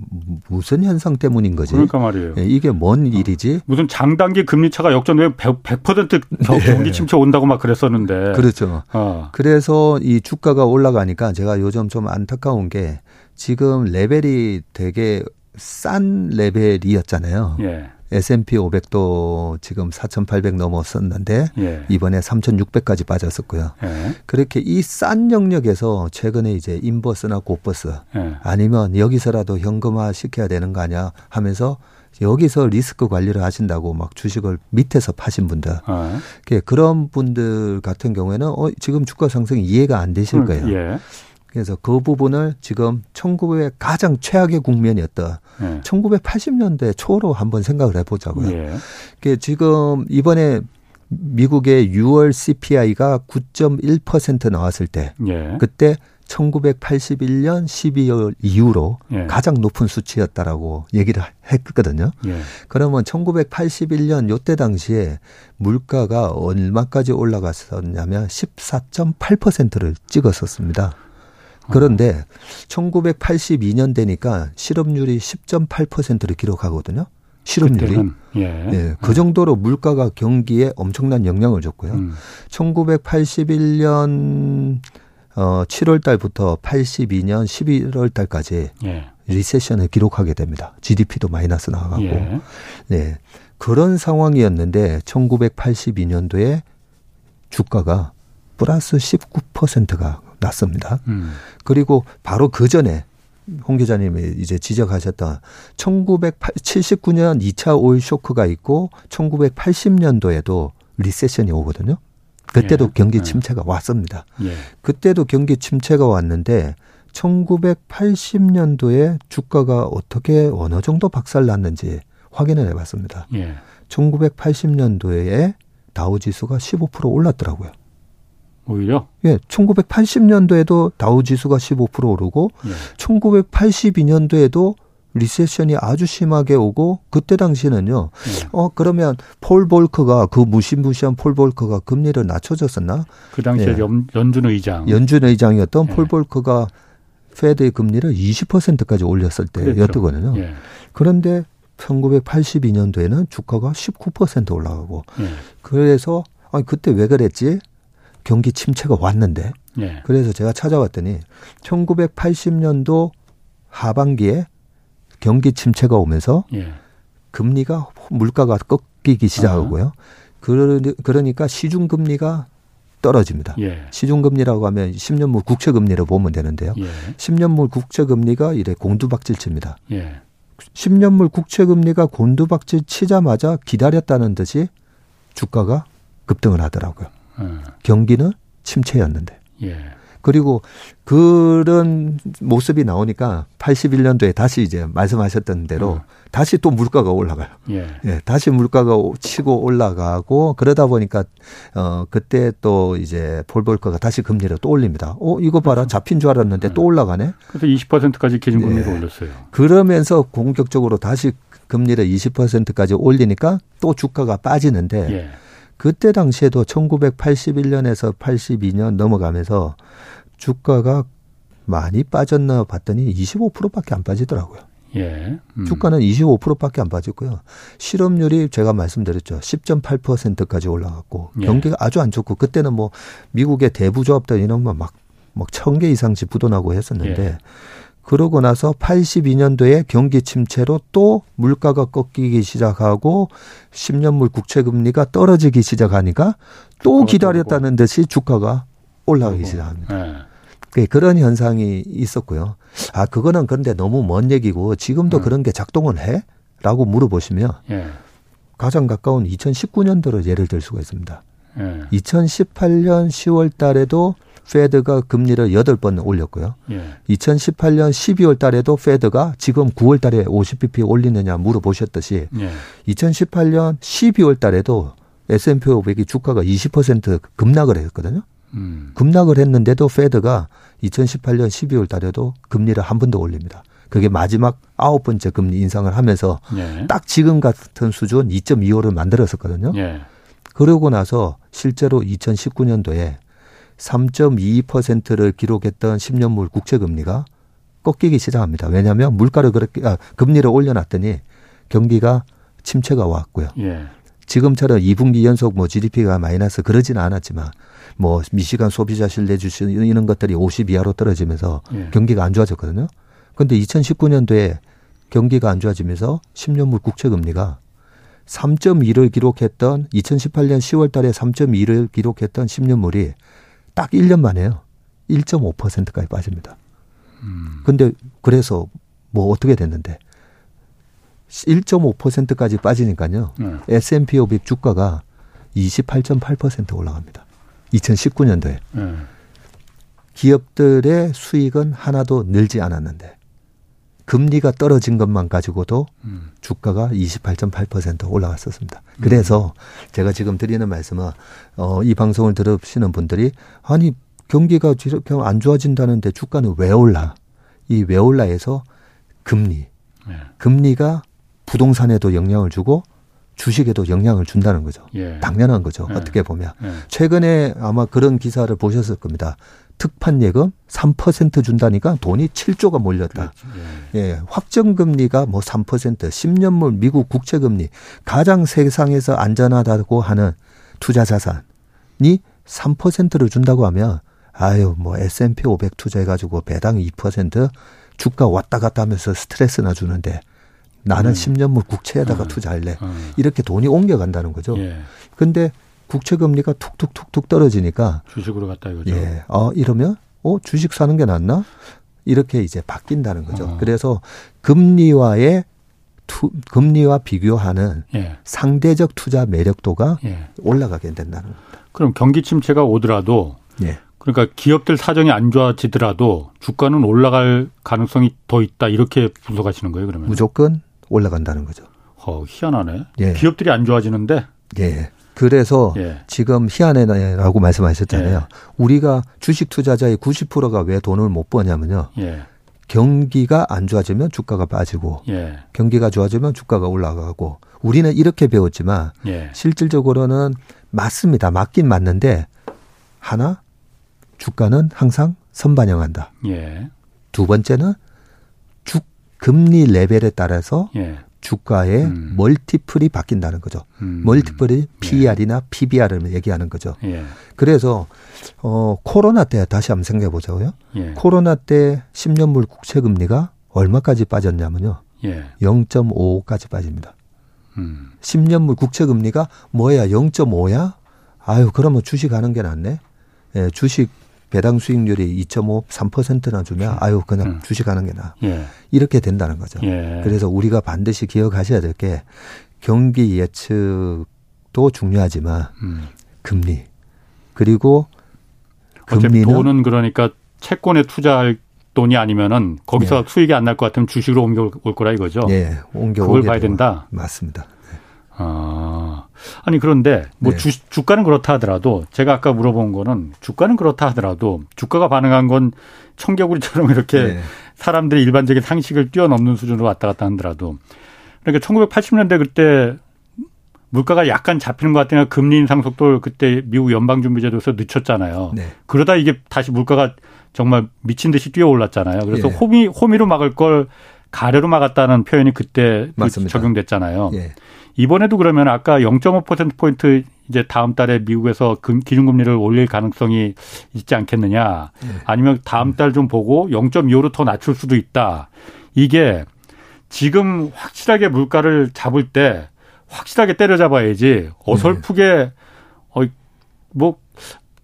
Speaker 3: 무슨 현상 때문인 거지?
Speaker 1: 그러니까 말이에요.
Speaker 3: 예, 이게 뭔 일이지?
Speaker 1: 무슨 장단기 금리 차가 역전되면 100%, 100% 경기 침체 온다고 막 그랬었는데.
Speaker 3: 그렇죠. 어. 그래서 이 주가가 올라가니까 제가 요즘 좀 안타까운 게 지금 레벨이 되게 싼 레벨이었잖아요. 예. S&P 500도 지금 4,800 넘었었는데 예. 이번에 3,600까지 빠졌었고요. 예. 그렇게 이 싼 영역에서 최근에 이제 인버스나 고버스 예. 아니면 여기서라도 현금화 시켜야 되는 거 아니야 하면서 여기서 리스크 관리를 하신다고 막 주식을 밑에서 파신 분들 어. 그런 분들 같은 경우에는 어 지금 주가 상승이 이해가 안 되실 음, 거예요. 예. 그래서 그 부분을 지금 1900 가장 최악의 국면이었던 네. 1980년대 초로 한번 생각을 해보자고요. 예. 그 지금 이번에 미국의 6월 CPI가 9.1% 나왔을 때 예. 그때 1981년 12월 이후로 예. 가장 높은 수치였다라고 얘기를 했거든요. 예. 그러면 1981년 요때 당시에 물가가 얼마까지 올라갔었냐면 14.8%를 찍었었습니다. 그런데 1982년 되니까 실업률이 10.8%를 기록하거든요. 실업률이. 예. 예. 그 정도로 물가가 경기에 엄청난 영향을 줬고요. 음. 1981년 어 7월 달부터 82년 11월 달까지 예. 리세션을 기록하게 됩니다. GDP도 마이너스 나가고. 예. 네. 그런 상황이었는데 1982년도에 주가가 플러스 19%가 났습니다. 음. 그리고 바로 그 전에 홍 기자님이 이제 지적하셨던 1979년 2차 오일 쇼크가 있고 1980년도에도 리세션이 오거든요. 그때도 예. 경기 예. 침체가 예. 왔습니다. 예. 그때도 경기 침체가 왔는데 1980년도에 주가가 어떻게 어느 정도 박살 났는지 확인을 해봤습니다. 예. 1980년도에 다우 지수가 15% 올랐더라고요.
Speaker 1: 오히려?
Speaker 3: 예, 1980년도에도 다우 지수가 15% 오르고 예. 1982년도에도 recession이 아주 심하게 오고 그때 당시는요. 예. 어 그러면 폴 볼크가 그 무시무시한 폴 볼크가 금리를 낮춰줬었나?
Speaker 1: 그 당시에 예. 연, 연준 의장.
Speaker 3: 연준 의장이었던 예. 폴 볼크가 페드의 금리를 20%까지 올렸을 때였거든요. 예. 그런데 1982년도에는 주가가 19% 올라가고 예. 그래서 아니 그때 왜 그랬지? 경기 침체가 왔는데 예. 그래서 제가 찾아봤더니 1980년도 하반기에 경기 침체가 오면서 예. 금리가 물가가 꺾이기 시작하고요. 어. 그러니까 시중 금리가 떨어집니다. 예. 시중 금리라고 하면 10년물 국채 금리를 보면 되는데요. 예. 10년물 국채 금리가 이래 곤두박질 칩니다. 예. 10년물 국채 금리가 곤두박질 치자마자 기다렸다는 듯이 주가가 급등을 하더라고요. 경기는 침체였는데. 예. 그리고 그런 모습이 나오니까 81년도에 다시 이제 말씀하셨던 대로 음. 다시 또 물가가 올라가요. 예. 예. 다시 물가가 치고 올라가고 그러다 보니까 어 그때 또 이제 폴볼커가 다시 금리를 또 올립니다. 어 이거 봐라 그렇죠. 잡힌 줄 알았는데 음. 또 올라가네.
Speaker 1: 그래서 20%까지 기준금리를 예. 올렸어요.
Speaker 3: 그러면서 공격적으로 다시 금리를 20%까지 올리니까 또 주가가 빠지는데 예. 그때 당시에도 1981년에서 82년 넘어가면서 주가가 많이 빠졌나 봤더니 25%밖에 안 빠지더라고요. 예. 음. 주가는 25%밖에 안 빠졌고요. 실업률이 제가 말씀드렸죠. 10.8%까지 올라갔고 예. 경기가 아주 안 좋고 그때는 뭐 미국의 대부조합들 이런 거막 뭐1 0 0 0개 이상씩 부도나고 했었는데 예. 그러고 나서 82년도에 경기 침체로 또 물가가 꺾이기 시작하고 10년물 국채 금리가 떨어지기 시작하니까 또 기다렸다는 듯이 주가가 올라가기 시작합니다. 네. 그 그런 현상이 있었고요. 아 그거는 그런데 너무 먼 얘기고 지금도 음. 그런 게 작동을 해? 라고 물어보시면 예. 가장 가까운 2019년도로 예를 들 수가 있습니다. 예. 2018년 10월 달에도 페드가 금리를 8번 올렸고요. 예. 2018년 12월 달에도 페드가 지금 9월 달에 50bp 올리느냐 물어보셨듯이 예. 2018년 12월 달에도 S&P 500이 주가가 20% 급락을 했거든요. 음. 급락을 했는데도 페드가 2018년 12월 달에도 금리를 한 번 더 올립니다. 그게 마지막 아홉 번째 금리 인상을 하면서 예. 딱 지금 같은 수준 2.25를 만들었었거든요. 예. 그러고 나서 실제로 2019년도에 3.22%를 기록했던 10년물 국채 금리가 꺾이기 시작합니다. 왜냐하면 물가를 그렇게 아, 금리를 올려놨더니 경기가 침체가 왔고요. 예. 지금처럼 2분기 연속 뭐 GDP가 마이너스 그러지는 않았지만 뭐 미시간 소비자 신뢰 주시 이런 것들이 50 이하로 떨어지면서 예. 경기가 안 좋아졌거든요. 근데 2019년도에 경기가 안 좋아지면서 10년물 국채 금리가 3.2를 기록했던 2018년 10월 달에 3.2를 기록했던 10년물이 딱 1년 만에요. 1.5%까지 빠집니다. 음. 근데 그래서 뭐 어떻게 됐는데 1.5%까지 빠지니까요. 네. S&P 500 주가가 28.8% 올라갑니다. 2019년도에. 네. 기업들의 수익은 하나도 늘지 않았는데 금리가 떨어진 것만 가지고도 음. 주가가 28.8% 올라갔었습니다. 그래서 음. 제가 지금 드리는 말씀은 어, 이 방송을 들으시는 분들이 아니 경기가 안 좋아진다는데 주가는 왜 올라? 이 왜 올라에서 금리, 네. 금리가 부동산에도 영향을 주고 주식에도 영향을 준다는 거죠. 예. 당연한 거죠. 예. 어떻게 보면. 예. 최근에 아마 그런 기사를 보셨을 겁니다. 특판 예금 3% 준다니까 돈이 7조가 몰렸다. 그렇죠. 예. 예. 확정 금리가 뭐 3%, 10년물 미국 국채 금리 가장 세상에서 안전하다고 하는 투자 자산이 3%를 준다고 하면 아유 뭐 S&P 500 투자해 가지고 배당 2% 주가 왔다 갔다 하면서 스트레스나 주는데 나는 음. 10년물 국채에다가 음. 투자할래. 음. 이렇게 돈이 옮겨간다는 거죠. 예. 근데 국채 금리가 툭툭툭툭 떨어지니까
Speaker 1: 주식으로 갔다 이거죠.
Speaker 3: 예. 어 이러면 어 주식 사는 게 낫나? 이렇게 이제 바뀐다는 거죠. 어. 그래서 금리와의 투, 금리와 비교하는 예. 상대적 투자 매력도가 예. 올라가게 된다는 겁니다.
Speaker 1: 그럼 경기 침체가 오더라도 예. 그러니까 기업들 사정이 안 좋아지더라도 주가는 올라갈 가능성이 더 있다 이렇게 분석하시는 거예요, 그러면?
Speaker 3: 무조건 올라간다는 거죠.
Speaker 1: 어, 희한하네. 예. 기업들이 안 좋아지는데
Speaker 3: 예. 그래서 예. 지금 희한해라고 말씀하셨잖아요. 예. 우리가 주식 투자자의 90%가 왜 돈을 못 버냐면요. 예. 경기가 안 좋아지면 주가가 빠지고 예. 경기가 좋아지면 주가가 올라가고 우리는 이렇게 배웠지만 예. 실질적으로는 맞습니다. 맞긴 맞는데 하나 주가는 항상 선반영한다. 예. 두 번째는 주 금리 레벨에 따라서 주가의 음. 멀티플이 바뀐다는 거죠. 음. 멀티플이 PER이나 예. PBR을 얘기하는 거죠. 예. 그래서 어 코로나 때 다시 한번 생각해 보자고요. 예. 코로나 때 10년물 국채 금리가 얼마까지 빠졌냐면요. 예. 0.55까지 빠집니다. 음. 10년물 국채 금리가 뭐야 0.5야? 아유 그러면 주식 하는 게 낫네. 예, 주식 배당 수익률이 2.5, 3%나 주면 음. 아유 그냥 음. 주식하는 게 나. 예. 이렇게 된다는 거죠. 예. 그래서 우리가 반드시 기억하셔야 될 게 경기 예측도 중요하지만 음. 금리 그리고
Speaker 1: 금리는 돈은 그러니까 채권에 투자할 돈이 아니면은 거기서 예. 수익이 안 날 것 같으면 주식으로 옮겨올 거라 이거죠.
Speaker 3: 예, 옮겨
Speaker 1: 그걸 봐야 된다.
Speaker 3: 맞습니다.
Speaker 1: 아, 아니 그런데 뭐 네. 주, 주가는 그렇다 하더라도 제가 아까 물어본 거는 주가는 그렇다 하더라도 주가가 반응한 건 청개구리처럼 이렇게 네. 사람들이 일반적인 상식을 뛰어넘는 수준으로 왔다 갔다 하더라도 그러니까 1980년대 그때 물가가 약간 잡히는 것 같으니까 금리 인상 속도를 그때 미국 연방준비제도에서 늦췄잖아요. 네. 그러다 이게 다시 물가가 정말 미친 듯이 뛰어 올랐잖아요. 그래서 예. 호미 호미로 막을 걸 가래로 막았다는 표현이 그때 그 적용됐잖아요. 예. 이번에도 그러면 아까 0.5%포인트 이제 다음 달에 미국에서 금, 기준금리를 올릴 가능성이 있지 않겠느냐. 네. 아니면 다음 달 좀 보고 0.25로 더 낮출 수도 있다. 이게 지금 확실하게 물가를 잡을 때 확실하게 때려잡아야지 어설프게 네. 어뭐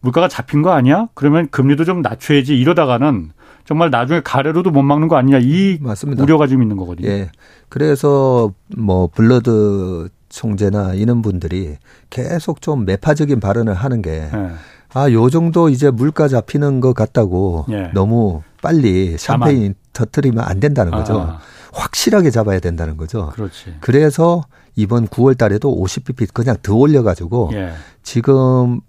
Speaker 1: 물가가 잡힌 거 아니야? 그러면 금리도 좀 낮춰야지 이러다가는 정말 나중에 가래로도 못 막는 거 아니냐 이 맞습니다. 우려가 좀 있는 거거든요. 예.
Speaker 3: 그래서 뭐 블러드 총재나 이런 분들이 계속 좀 매파적인 발언을 하는 게 예. 아, 요 정도 이제 물가 잡히는 것 같다고 예. 너무 빨리 샴페인 터트리면 안 된다는 거죠. 아. 확실하게 잡아야 된다는 거죠.
Speaker 1: 그렇지.
Speaker 3: 그래서 이번 9월 달에도 50bp 그냥 더 올려가지고 예. 지금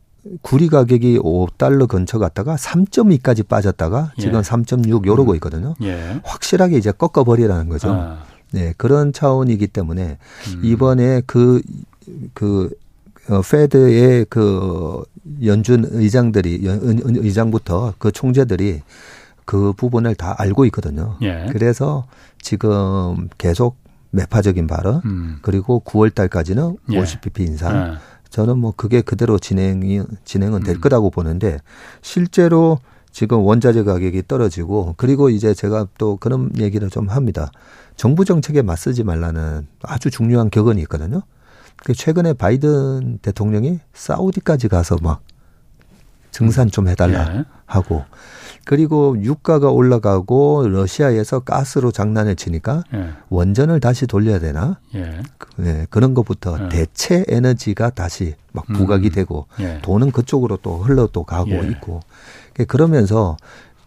Speaker 3: 구리 가격이 5달러 근처 갔다가 3.2까지 빠졌다가 지금 예. 3.6 요러고 음. 있거든요. 예. 확실하게 이제 꺾어버리라는 거죠. 아. 네, 그런 차원이기 때문에 음. 이번에 그, 그, 어, 페드의 그 연준 의장들이, 연, 의장부터 그 총재들이 그 부분을 다 알고 있거든요. 예. 그래서 지금 계속 매파적인 발언, 음. 그리고 9월 달까지는 예. 50bp 인상, 예. 저는 뭐 그게 그대로 진행이 진행은 될 음. 거라고 보는데 실제로 지금 원자재 가격이 떨어지고 그리고 이제 제가 또 그런 얘기를 좀 합니다. 정부 정책에 맞서지 말라는 아주 중요한 격언이 있거든요. 그 최근에 바이든 대통령이 사우디까지 가서 막 증산 좀 해달라 예. 하고 그리고 유가가 올라가고 러시아에서 가스로 장난을 치니까 예. 원전을 다시 돌려야 되나? 예. 네, 그런 것부터 예. 대체 에너지가 다시 막 부각이 음. 되고 예. 돈은 그쪽으로 또 흘러 또 가고 예. 있고 그러면서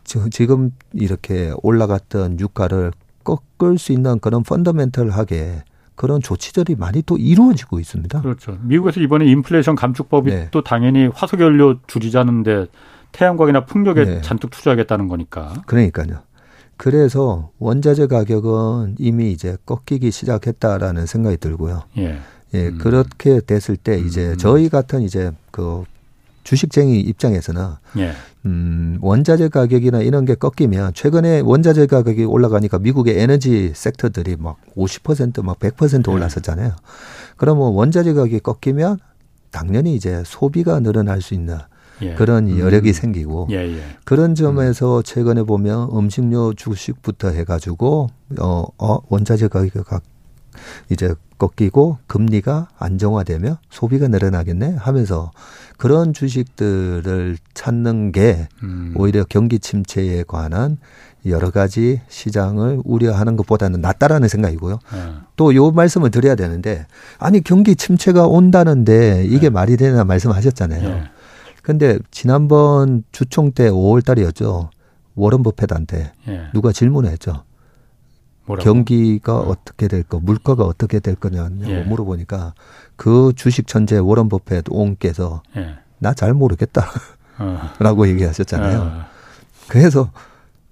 Speaker 3: 지금 이렇게 올라갔던 유가를 꺾을 수 있는 그런 펀더멘털하게 그런 조치들이 많이 또 이루어지고 있습니다.
Speaker 1: 그렇죠. 미국에서 이번에 인플레이션 감축법이 네. 또 당연히 화석연료 줄이자는데 태양광이나 풍력에 네. 잔뜩 투자하겠다는 거니까.
Speaker 3: 그러니까요. 그래서 원자재 가격은 이미 이제 꺾이기 시작했다라는 생각이 들고요. 예. 예, 음. 그렇게 됐을 때 이제 음. 저희 같은 이제 그 주식쟁이 입장에서는 예. 음, 원자재 가격이나 이런 게 꺾이면 최근에 원자재 가격이 올라가니까 미국의 에너지 섹터들이 막 50%막 100% 올랐었잖아요. 예. 그러면 원자재 가격이 꺾이면 당연히 이제 소비가 늘어날 수 있는 예. 그런 음. 여력이 생기고 예, 예. 그런 점에서 최근에 보면 음식료 주식부터 해가지고 어, 어 원자재 가격 이 이제 꺾이고 금리가 안정화되며 소비가 늘어나겠네 하면서 그런 주식들을 찾는 게 음. 오히려 경기 침체에 관한 여러 가지 시장을 우려하는 것보다는 낫다라는 생각이고요. 네. 또요 말씀을 드려야 되는데 아니 경기 침체가 온다는데 이게 네. 말이 되나 말씀하셨잖아요. 네. 근데 지난번 주총 때 5월 달이었죠. 워런 버핏한테 예. 누가 질문을 했죠. 뭐라고? 경기가 어. 떻게 될 거, 물가가 어떻게 될 거냐고 예. 물어보니까 그 주식 천재 워런 버핏 옹께서 예. 나잘 모르겠다. 어. *laughs* 라고 얘기하셨잖아요. 어. 그래서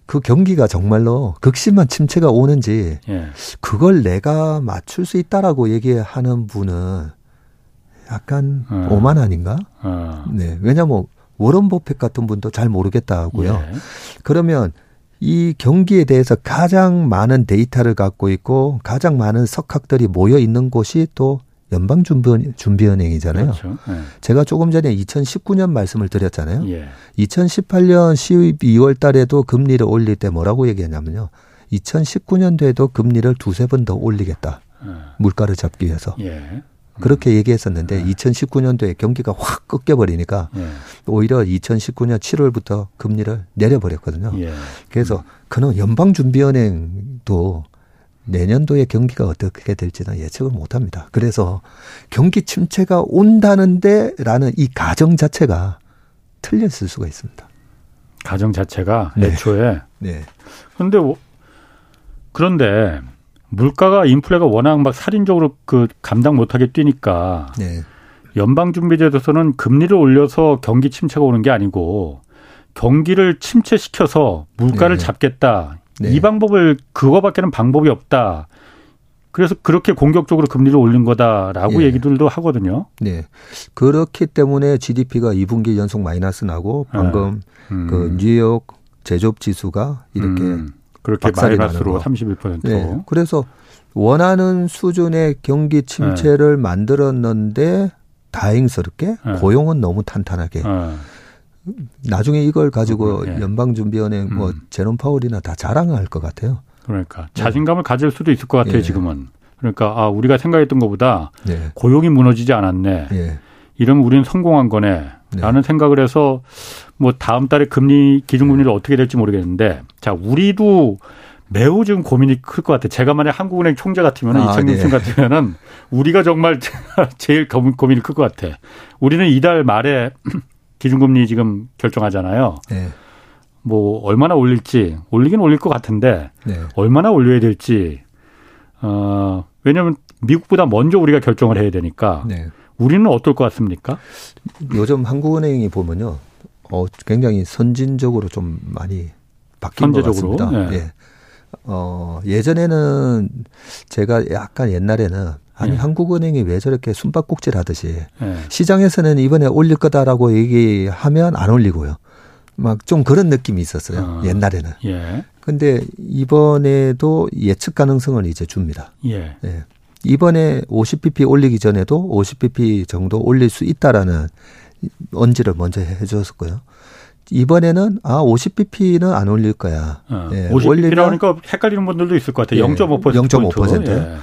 Speaker 3: 그 경기가 정말로 극심한 침체가 오는지 예. 그걸 내가 맞출 수 있다라고 얘기하는 분은 약간 어. 오만 아닌가? 어. 네. 왜냐면 워런 버핏 같은 분도 잘 모르겠다고요. 예. 그러면 이 경기에 대해서 가장 많은 데이터를 갖고 있고 가장 많은 석학들이 모여 있는 곳이 또 연방준비은행이잖아요. 그렇죠. 네. 제가 조금 전에 2019년 말씀을 드렸잖아요. 예. 2018년 12월 달에도 금리를 올릴 때 뭐라고 얘기했냐면요. 2019년도에도 금리를 두세 번 더 올리겠다. 예. 물가를 잡기 위해서. 예. 그렇게 얘기했었는데 네. 2019년도에 경기가 확 꺾여버리니까 예. 오히려 2019년 7월부터 금리를 내려버렸거든요. 예. 그래서 그는 연방준비은행도 내년도에 경기가 어떻게 될지는 예측을 못 합니다. 그래서 경기 침체가 온다는데 라는 이 가정 자체가 틀렸을 수가 있습니다.
Speaker 1: 가정 자체가 네. 애초에. 네. 그런데 그런데 물가가 인플레가 워낙 막 살인적으로 그 감당 못하게 뛰니까 네. 연방준비제도서는 금리를 올려서 경기 침체가 오는 게 아니고 경기를 침체시켜서 물가를 네. 잡겠다. 네. 이 방법을 그거밖에는 방법이 없다. 그래서 그렇게 공격적으로 금리를 올린 거다라고 예. 얘기들도 하거든요.
Speaker 3: 네. 그렇기 때문에 GDP가 2분기 연속 마이너스 나고 방금 네. 음. 그 뉴욕 제조업 지수가 이렇게 음.
Speaker 1: 그렇게 마이너스로 31%. 네.
Speaker 3: 그래서 원하는 수준의 경기 침체를 네. 만들었는데 다행스럽게 네. 고용은 너무 탄탄하게. 네. 나중에 이걸 가지고 네. 연방준비원회 뭐 음. 제롬 파월이나 다 자랑할 것 같아요.
Speaker 1: 그러니까 자신감을 가질 수도 있을 것 같아요. 예. 지금은. 그러니까 아 우리가 생각했던 것보다 예. 고용이 무너지지 않았네. 예. 이러면 우리는 성공한 거네. 라는 생각을 해서 뭐 다음 달에 금리 기준금리를 어떻게 될지 모르겠는데 자 우리도 매우 지금 고민이 클 것 같아요. 제가 만약 한국은행 총재 같으면 아, 이창용 네. 같으면은 우리가 정말 *laughs* 제일 고민이 클 것 같아. 우리는 이달 말에 *clears throat* 기준금리 지금 결정하잖아요. 네. 뭐 얼마나 올릴지 올리긴 올릴 것 같은데 네. 얼마나 올려야 될지 어 왜냐하면 미국보다 먼저 우리가 결정을 해야 되니까 네. 우리는 어떨 것 같습니까?
Speaker 3: 요즘 한국은행이 보면요, 어 굉장히 선진적으로 좀 많이 바뀐 선제적으로, 것 같습니다. 네. 예. 어 예전에는 제가 약간 옛날에는 아니 네. 한국은행이 왜 저렇게 숨바꼭질 하듯이 네. 시장에서는 이번에 올릴 거다라고 얘기하면 안 올리고요. 막 좀 그런 느낌이 있었어요. 어. 옛날에는. 예. 근데 이번에도 예측 가능성을 이제 줍니다. 예. 예. 이번에 50bp 올리기 전에도 50bp 정도 올릴 수 있다라는 언지를 먼저 해줬었고요. 이번에는 아 50bp는 안 올릴 거야.
Speaker 1: 어, 예, 50bp라니까 헷갈리는 분들도 있을 것 같아요. 예, 0.5%. 0.5%.
Speaker 3: 예.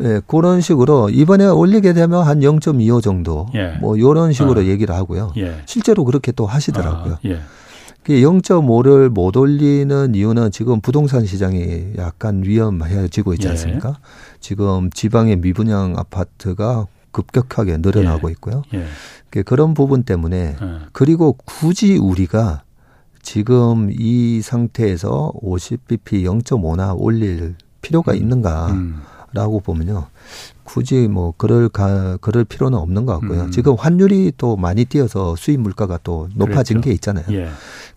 Speaker 3: 예, 그런 식으로 이번에 올리게 되면 한 0.25 정도 예. 뭐 이런 식으로 어. 얘기를 하고요. 예. 실제로 그렇게 또 하시더라고요. 어, 예. 0.5를 못 올리는 이유는 지금 부동산 시장이 약간 위험해지고 있지 예. 않습니까? 예. 지금 지방의 미분양 아파트가 급격하게 늘어나고 예. 있고요. 예. 그런 부분 때문에 예. 그리고 굳이 우리가 지금 이 상태에서 50bp 0.5나 올릴 필요가 음. 있는가라고 음. 보면요. 굳이 뭐 그럴 가 그럴 필요는 없는 것 같고요. 음. 지금 환율이 또 많이 뛰어서 수입 물가가 또 높아진 그랬죠. 게 있잖아요. 예.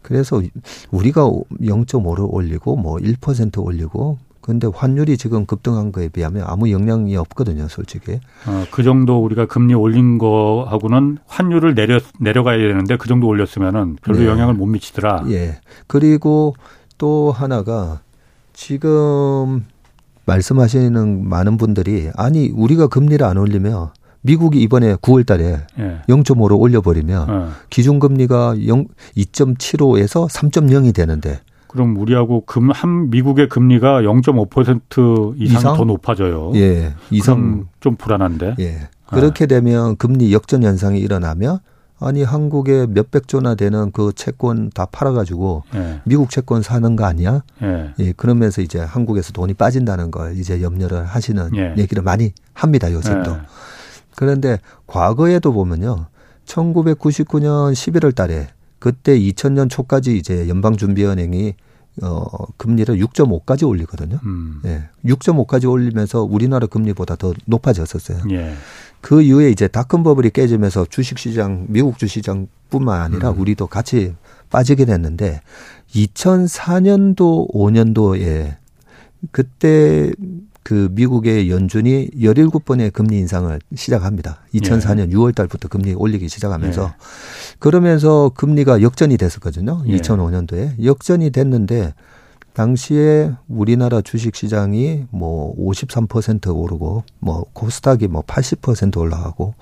Speaker 3: 그래서 우리가 0.5를 올리고 뭐 1% 올리고 근데 환율이 지금 급등한 거에 비하면 아무 영향이 없거든요, 솔직히.
Speaker 1: 어, 그 정도 우리가 금리 올린 거하고는 환율을 내려 내려가야 되는데 그 정도 올렸으면은 별로 네. 영향을 못 미치더라.
Speaker 3: 예. 그리고 또 하나가 지금 말씀하시는 많은 분들이 아니 우리가 금리를 안 올리면 미국이 이번에 9월 달에 예. 0.5로 올려버리면 예. 기준금리가 0, 2.75에서 3.0이 되는데
Speaker 1: 그럼 우리하고 금, 한 미국의 금리가 0.5% 이상, 이상, 더 높아져요. 예. 이상 좀 불안한데.
Speaker 3: 예. 그렇게 되면 금리 역전 현상이 일어나면 아니 한국에 몇백 조나 되는 그 채권 다 팔아가지고 예. 미국 채권 사는 거 아니야? 예. 예. 그러면서 이제 한국에서 돈이 빠진다는 걸 이제 염려를 하시는 예. 얘기를 많이 합니다 요즘도. 예. 그런데 과거에도 보면요, 1999년 11월 달에 그때 2000년 초까지 이제 연방준비은행이 어, 금리를 6.5까지 올리거든요. 음. 예. 6.5까지 올리면서 우리나라 금리보다 더 높아졌었어요. 예. 그 이후에 이제 닷컴 버블이 깨지면서 주식 시장, 미국 주식 시장뿐만 아니라 음. 우리도 같이 빠지게 됐는데 2004년도 5년도에 그때 그 미국의 연준이 17번의 금리 인상을 시작합니다. 2004년 예. 6월 달부터 금리 올리기 시작하면서 예. 그러면서 금리가 역전이 됐었거든요. 예. 2005년도에. 역전이 됐는데 당시에 우리나라 주식 시장이 뭐 53% 오르고 뭐 코스닥이 뭐 80% 올라가고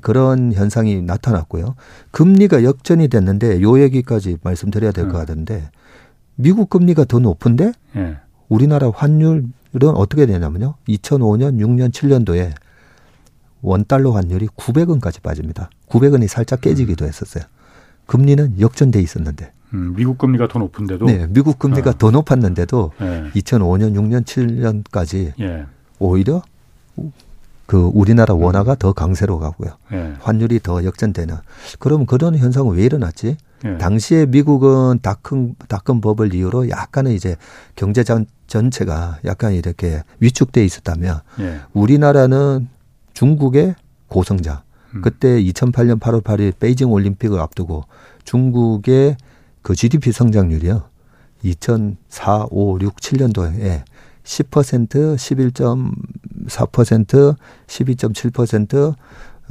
Speaker 3: 그런 현상이 나타났고요. 금리가 역전이 됐는데 요 얘기까지 말씀드려야 될것 음. 같은데 미국 금리가 더 높은데 예. 우리나라 환율 이런 어떻게 되냐면요. 2005년, 6년, 7년도에 원달러 환율이 900원까지 빠집니다. 900원이 살짝 깨지기도 했었어요. 금리는 역전돼 있었는데.
Speaker 1: 음, 미국 금리가 더 높은데도.
Speaker 3: 네, 미국 금리가 어. 더 높았는데도 네. 2005년, 6년, 7년까지 예. 오히려 그 우리나라 원화가 음. 더 강세로 가고요. 예. 환율이 더 역전되는. 그럼 그런 현상은 왜 일어났지? 예. 당시에 미국은 다큰 다큰 법을 이유로 약간은 이제 경제 전, 전체가 약간 이렇게 위축돼 있었다면 예. 우리나라는 중국의 고성장. 음. 그때 2008년 8월 8일 베이징 올림픽을 앞두고 중국의 그 GDP 성장률이요. 2004, 5, 6, 7년도에 10%, 11.4%, 12.7%,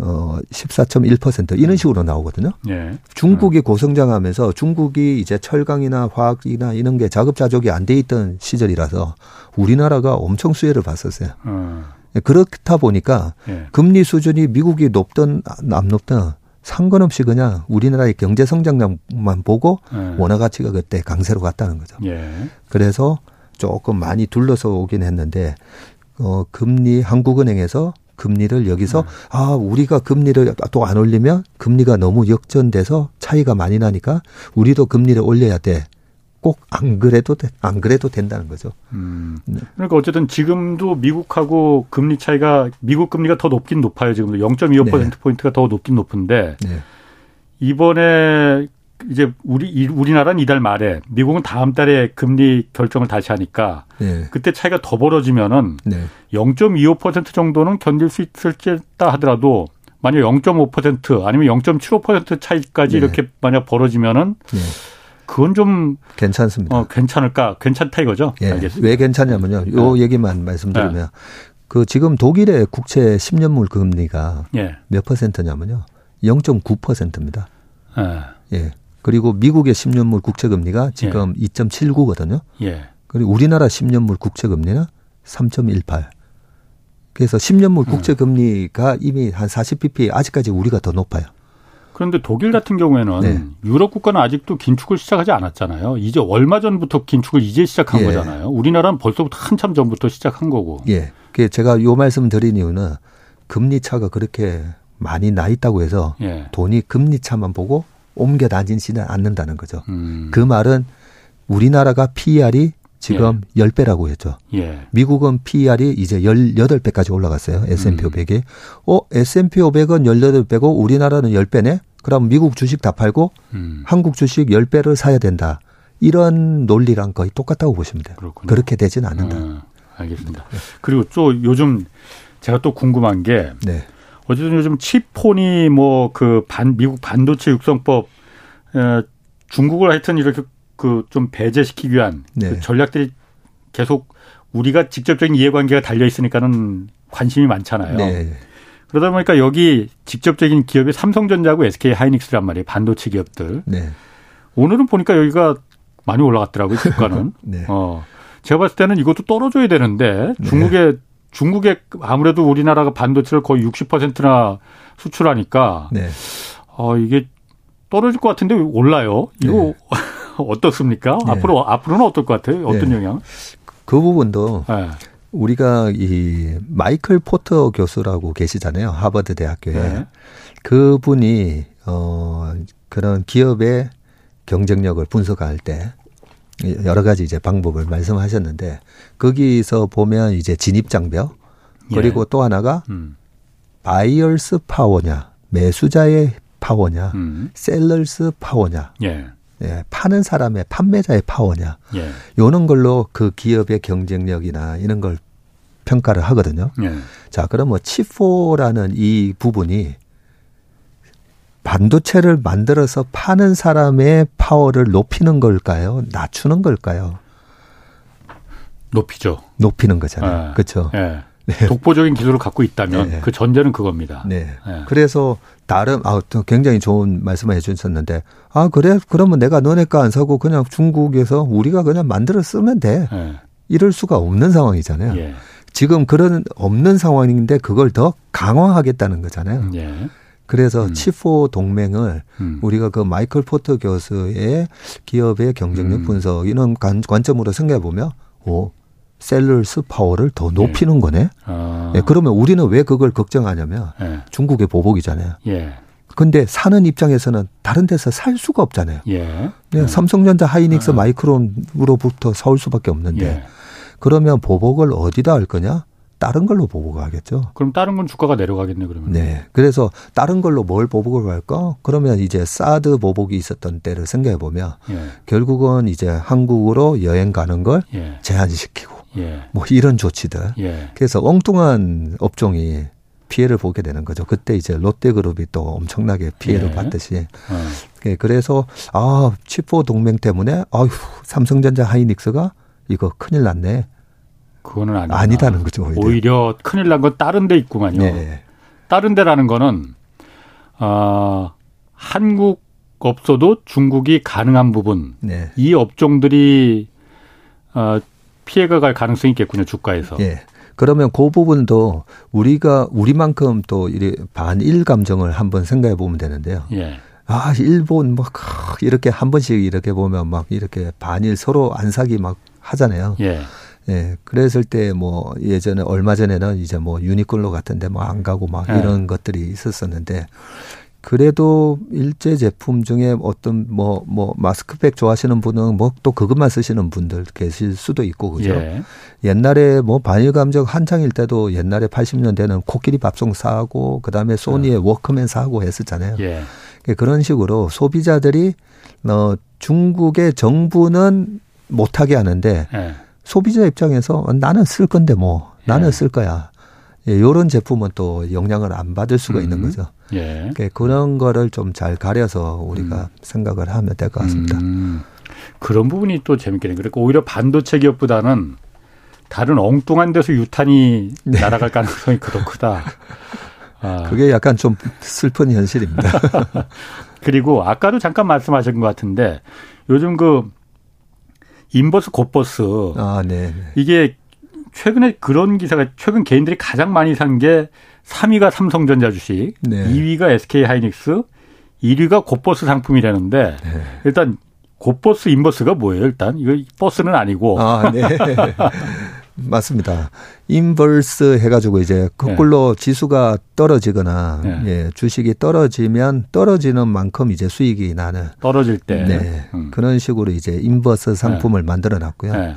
Speaker 3: 어, 14.1% 이런 식으로 나오거든요. 예. 중국이 고성장하면서 중국이 이제 철강이나 화학이나 이런 게 자급자족이 안 돼 있던 시절이라서 우리나라가 엄청 수혜를 봤었어요. 어. 예, 그렇다 보니까 예. 금리 수준이 미국이 높든 안 높든 상관없이 그냥 우리나라의 경제 성장량만 보고 예. 원화 가치가 그때 강세로 갔다는 거죠. 예. 그래서 조금 많이 둘러서 오긴 했는데 어 금리 한국은행에서 금리를 여기서 음. 아 우리가 금리를 또 안 올리면 금리가 너무 역전돼서 차이가 많이 나니까 우리도 금리를 올려야 돼. 꼭 안 그래도 돼, 안 그래도 된다는 거죠. 음.
Speaker 1: 네. 그러니까 어쨌든 지금도 미국하고 금리 차이가 미국 금리가 더 높긴 높아요. 지금도 0.25% 네. 포인트가 더 높긴 높은데 네. 이번에 이제 우리 우리나라는 이달 말에 미국은 다음 달에 금리 결정을 다시 하니까 네. 그때 차이가 더 벌어지면은 네. 0.25% 정도는 견딜 수 있을지다 하더라도 만약 0.5% 아니면 0.75% 차이까지 네. 이렇게 만약 벌어지면은 네. 그건 좀
Speaker 3: 괜찮습니다.
Speaker 1: 어, 괜찮을까? 괜찮다 이거죠?
Speaker 3: 예. 알겠습니다. 왜 괜찮냐면요. 요 네. 얘기만 말씀드리면 네. 그 지금 독일의 국채 10년물 금리가 예. 몇 퍼센트냐면요. 0.9%입니다. 예. 예. 그리고 미국의 10년물 국채 금리가 지금 예. 2.79거든요. 예. 그리고 우리나라 10년물 국채 금리는 3.18. 그래서 10년물 음. 국채 금리가 이미 한 40bp 아직까지 우리가 더 높아요.
Speaker 1: 그런데 독일 같은 경우에는 네. 유럽 국가는 아직도 긴축을 시작하지 않았잖아요. 이제 얼마 전부터 긴축을 이제 시작한 예. 거잖아요. 우리나라는 벌써부터 한참 전부터 시작한 거고.
Speaker 3: 예. 그 제가 요 말씀 드린 이유는 금리 차가 그렇게 많이 나 있다고 해서 예. 돈이 금리 차만 보고 옮겨 다니지는 않는다는 거죠. 음. 그 말은 우리나라가 PER이 지금 예. 10배라고 했죠. 예. 미국은 PER이 이제 18배까지 올라갔어요. S&P 음. 500이. 어, S&P 500은 18배고 우리나라는 10배네? 그럼 미국 주식 다 팔고 음. 한국 주식 10배를 사야 된다. 이런 논리랑 거의 똑같다고 보시면 돼요. 그렇군요. 그렇게 되지는 않는다. 음,
Speaker 1: 알겠습니다. 네. 그리고 또 요즘 제가 또 궁금한 게 네. 어쨌든 요즘 칩폰이 뭐 그 반 미국 반도체 육성법 에, 중국을 하여튼 이렇게 그 좀 배제시키기 위한 그 네. 그 전략들이 계속 우리가 직접적인 이해관계가 달려 있으니까는 관심이 많잖아요. 네. 그러다 보니까 여기 직접적인 기업이 삼성전자하고 SK 하이닉스란 말이에요. 반도체 기업들. 네. 오늘은 보니까 여기가 많이 올라갔더라고요. 주가는. *laughs* 네. 어. 제가 봤을 때는 이것도 떨어져야 되는데 네. 중국의 중국에 아무래도 우리나라가 반도체를 거의 60%나 수출하니까 네. 어 이게 떨어질 것 같은데 올라요. 이거 네. *laughs* 어떻습니까? 네. 앞으로 앞으로는 어떨 것 같아요? 어떤 네. 영향?
Speaker 3: 그 부분도 네. 우리가 이 마이클 포터 교수라고 계시잖아요. 하버드 대학교에. 네. 그분이 어 그런 기업의 경쟁력을 분석할 때 여러 가지 이제 방법을 말씀하셨는데 거기서 보면 이제 진입 장벽 그리고 예. 또 하나가 음. buyer's power냐 매수자의 파워냐 음. seller's power냐 예. 예, 파는 사람의 판매자의 파워냐 예. 요런 걸로 그 기업의 경쟁력이나 이런 걸 평가를 하거든요. 예. 자, 그럼 뭐 치포라는 이 부분이 반도체를 만들어서 파는 사람의 파워를 높이는 걸까요? 낮추는 걸까요?
Speaker 1: 높이죠.
Speaker 3: 높이는 거잖아요. 네. 그렇죠. 네.
Speaker 1: 네. 독보적인 기술을 갖고 있다면 네. 그 전제는 그겁니다.
Speaker 3: 네. 네. 그래서 다른 아 굉장히 좋은 말씀을 해주셨는데 아 그래 그러면 내가 너네 거 안 사고 그냥 중국에서 우리가 그냥 만들어 쓰면 돼. 네. 이럴 수가 없는 상황이잖아요. 예. 지금 그런 없는 상황인데 그걸 더 강화하겠다는 거잖아요. 예. 그래서 음. Chip Four 동맹을 음. 우리가 그 마이클 포터 교수의 기업의 경쟁력 음. 분석 이런 관점으로 생각해 보면 오 seller's power를 더 높이는 예. 거네. 아. 예, 그러면 우리는 왜 그걸 걱정하냐면 예. 중국의 보복이잖아요. 예. 근데 사는 입장에서는 다른 데서 살 수가 없잖아요. 예. 네, 삼성전자, 하이닉스, 아. 마이크론으로부터 사올 수밖에 없는데 예. 그러면 보복을 어디다 할 거냐? 다른 걸로 보복을 하겠죠.
Speaker 1: 그럼 다른 건 주가가 내려가겠네 그러면.
Speaker 3: 네. 그래서 다른 걸로 뭘 보복을 할까? 그러면 이제 사드 보복이 있었던 때를 생각해 보면 예. 결국은 이제 한국으로 여행 가는 걸 예. 제한시키고 예. 뭐 이런 조치들. 예. 그래서 엉뚱한 업종이 피해를 보게 되는 거죠. 그때 이제 롯데그룹이 또 엄청나게 피해를 예. 받듯이. 어. 예, 그래서 아 치포 동맹 때문에 아휴 삼성전자 하이닉스가 이거 큰일 났네.
Speaker 1: 그거는 아니다.
Speaker 3: 아니다는 거죠.
Speaker 1: 오히려, 오히려 큰일 난 건 다른 데 있구만요. 네. 다른 데라는 거는 어, 한국 없어도 중국이 가능한 부분 네. 이 업종들이 어, 피해가 갈 가능성이 있겠군요 주가에서.
Speaker 3: 네. 그러면 그 부분도 우리가 우리만큼 또 반일 감정을 한번 생각해 보면 되는데요. 예. 아, 일본 막 이렇게 한 번씩 이렇게 보면 막 이렇게 반일 서로 안 사기 막 하잖아요. 예. 예. 그랬을 때 뭐 예전에 얼마 전에는 이제 뭐 유니클로 같은데 뭐 안 가고 막 예. 이런 것들이 있었었는데 그래도 일제 제품 중에 어떤 뭐뭐 뭐 마스크팩 좋아하시는 분은 뭐 또 그것만 쓰시는 분들 계실 수도 있고 그죠. 예. 옛날에 뭐 반일 감정 한창일 때도 옛날에 80년대는 코끼리 밥송 사고 그다음에 소니의 어. 워크맨 사고 했었잖아요. 예. 그런 식으로 소비자들이 어 중국의 정부는 못하게 하는데 예. 소비자 입장에서 나는 쓸 건데 뭐 나는 예. 쓸 거야. 예, 요런 제품은 또 영향을 안 받을 수가 음. 있는 거죠. 예. 그러니까 그런 거를 좀 잘 가려서 우리가 음. 생각을 하면 될 것 같습니다. 음.
Speaker 1: 그런 부분이 또 재밌겠네요. 그러니까 오히려 반도체 기업보다는 다른 엉뚱한 데서 유탄이 네. 날아갈 가능성이 더 크다.
Speaker 3: 아. *laughs* 그게 약간 좀 슬픈 현실입니다. *laughs*
Speaker 1: 그리고 아까도 잠깐 말씀하신 것 같은데 요즘 그 인버스 곧버스 아, 네. 이게 최근에 그런 기사가 최근 개인들이 가장 많이 산 게 3위가 삼성전자 주식, 네. 2위가 SK 하이닉스, 1위가 곱버스 상품이라는데 네. 일단 곱버스 inverse가 뭐예요? 일단 이거 버스는 아니고. 아, 네. *laughs*
Speaker 3: 맞습니다. inverse 해가지고 이제 거꾸로 네. 지수가 떨어지거나 네. 예, 주식이 떨어지면 떨어지는 만큼 이제 수익이 나는
Speaker 1: 떨어질 때
Speaker 3: 네, 음. 그런 식으로 이제 inverse 상품을 네. 만들어 놨고요. 네.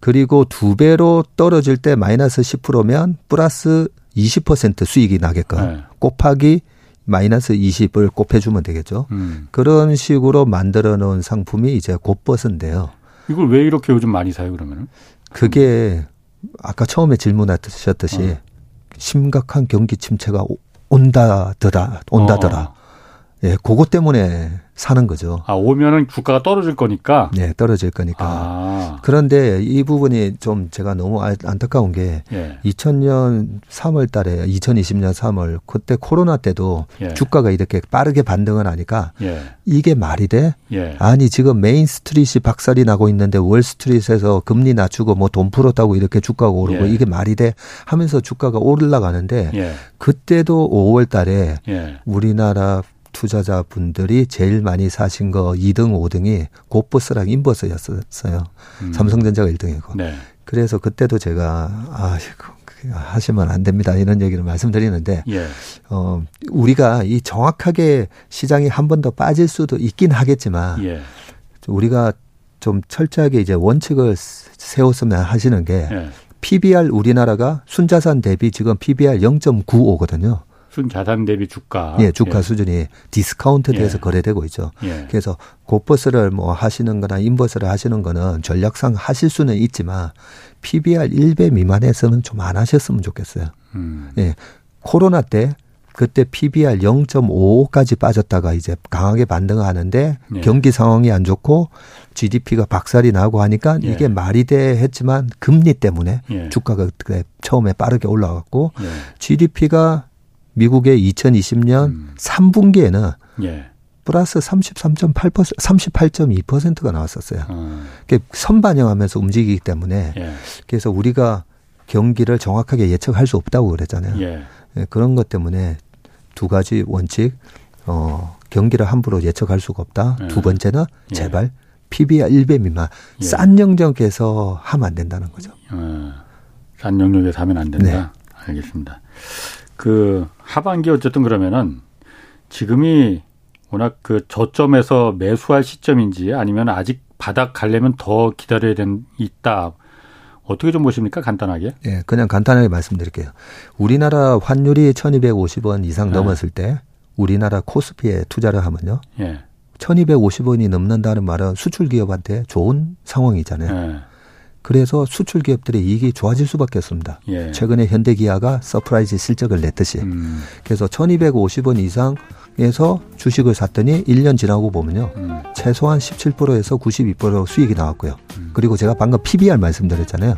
Speaker 3: 그리고 두 배로 떨어질 때 마이너스 10%면 플러스 20% 수익이 나게끔 네. 곱하기 마이너스 20을 곱해주면 되겠죠. 음. 그런 식으로 만들어 놓은 상품이 이제 곱버스인데요.
Speaker 1: 이걸 왜 이렇게 요즘 많이 사요, 그러면은?
Speaker 3: 그게 아까 처음에 질문하셨듯이 어. 심각한 경기 침체가 온다더라, 온다더라. 어. 예, 그것 때문에 사는 거죠.
Speaker 1: 아, 오면은 주가가 떨어질 거니까?
Speaker 3: 네, 떨어질 거니까. 아. 그런데 이 부분이 좀 제가 너무 안타까운 게 예. 2000년 3월 달에 2020년 3월 그때 코로나 때도 예. 주가가 이렇게 빠르게 반등을 하니까 예. 이게 말이 돼? 예. 아니, 지금 Main Street이 박살이 나고 있는데 Wall Street에서 금리 낮추고 뭐 돈 풀었다고 이렇게 주가가 오르고 예. 이게 말이 돼? 하면서 주가가 올라가는데 예. 그때도 5월 달에 우리나라 투자자분들이 제일 많이 사신 거 2등, 5등이 고버스랑 인버스였었어요. 음. 삼성전자가 1등이고. 네. 그래서 그때도 제가 아 하시면 안 됩니다 이런 얘기를 말씀드리는데 예. 어 우리가 이 정확하게 시장이 한 번 더 빠질 수도 있긴 하겠지만 예. 우리가 좀 철저하게 이제 원칙을 세웠으면 하시는 게 예. PBR 우리나라가 순자산 대비 지금 PBR 0.95거든요.
Speaker 1: 순 자산 대비 주가.
Speaker 3: 예, 주가 예. 수준이 디스카운트 돼서 예. 거래되고 있죠. 예. 그래서 곱버스를 뭐 하시는 거나 inverse를 하시는 거는 전략상 하실 수는 있지만 PBR 1배 미만에서는 좀 안 하셨으면 좋겠어요. 음. 예. 코로나 때 그때 PBR 0.55까지 빠졌다가 이제 강하게 반등하는데 예. 경기 상황이 안 좋고 GDP가 박살이 나고 하니까 예. 이게 말이 돼 했지만 금리 때문에 예. 주가가 그때 처음에 빠르게 올라갔고 예. GDP가 미국의 2020년 음. 3분기에는 예. 플러스 33.8% 38.2%가 나왔었어요. 음. 선반영하면서 움직이기 때문에 예. 그래서 우리가 경기를 정확하게 예측할 수 없다고 그랬잖아요. 예. 예, 그런 것 때문에 두 가지 원칙 어 경기를 함부로 예측할 수가 없다. 예. 두 번째는 예. 제발 PBR 1배 미만 예. 싼 영역에서 하면 안 된다는 거죠. 어,
Speaker 1: 싼 영역에서 하면 안 된다. 네. 알겠습니다. 그 하반기 어쨌든 그러면은 지금이 워낙 그 저점에서 매수할 시점인지 아니면 아직 바닥 가려면 더 기다려야 된, 있다. 어떻게 좀 보십니까? 간단하게.
Speaker 3: 예, 네, 그냥 간단하게 말씀드릴게요. 우리나라 환율이 1250원 이상 네. 넘었을 때 우리나라 코스피에 투자를 하면요. 예. 1250원이 넘는다는 말은 수출 기업한테 좋은 상황이잖아요. 예. 그래서 수출 기업들의 이익이 좋아질 수밖에 없습니다. 예. 최근에 현대기아가 surprise 실적을 냈듯이. 음. 그래서 1250원 이상에서 주식을 샀더니 1년 지나고 보면요. 음. 최소한 17%에서 92% 수익이 나왔고요. 음. 그리고 제가 방금 PBR 말씀드렸잖아요.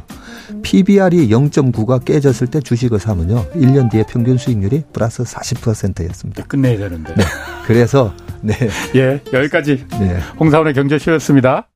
Speaker 3: PBR이 0.9가 깨졌을 때 주식을 사면요. 1년 뒤에 평균 수익률이 플러스 40%였습니다.
Speaker 1: 끝내야 되는데.
Speaker 3: 네. 그래서 네. *laughs*
Speaker 1: 예, 여기까지 네. 홍사원의 경제쇼였습니다.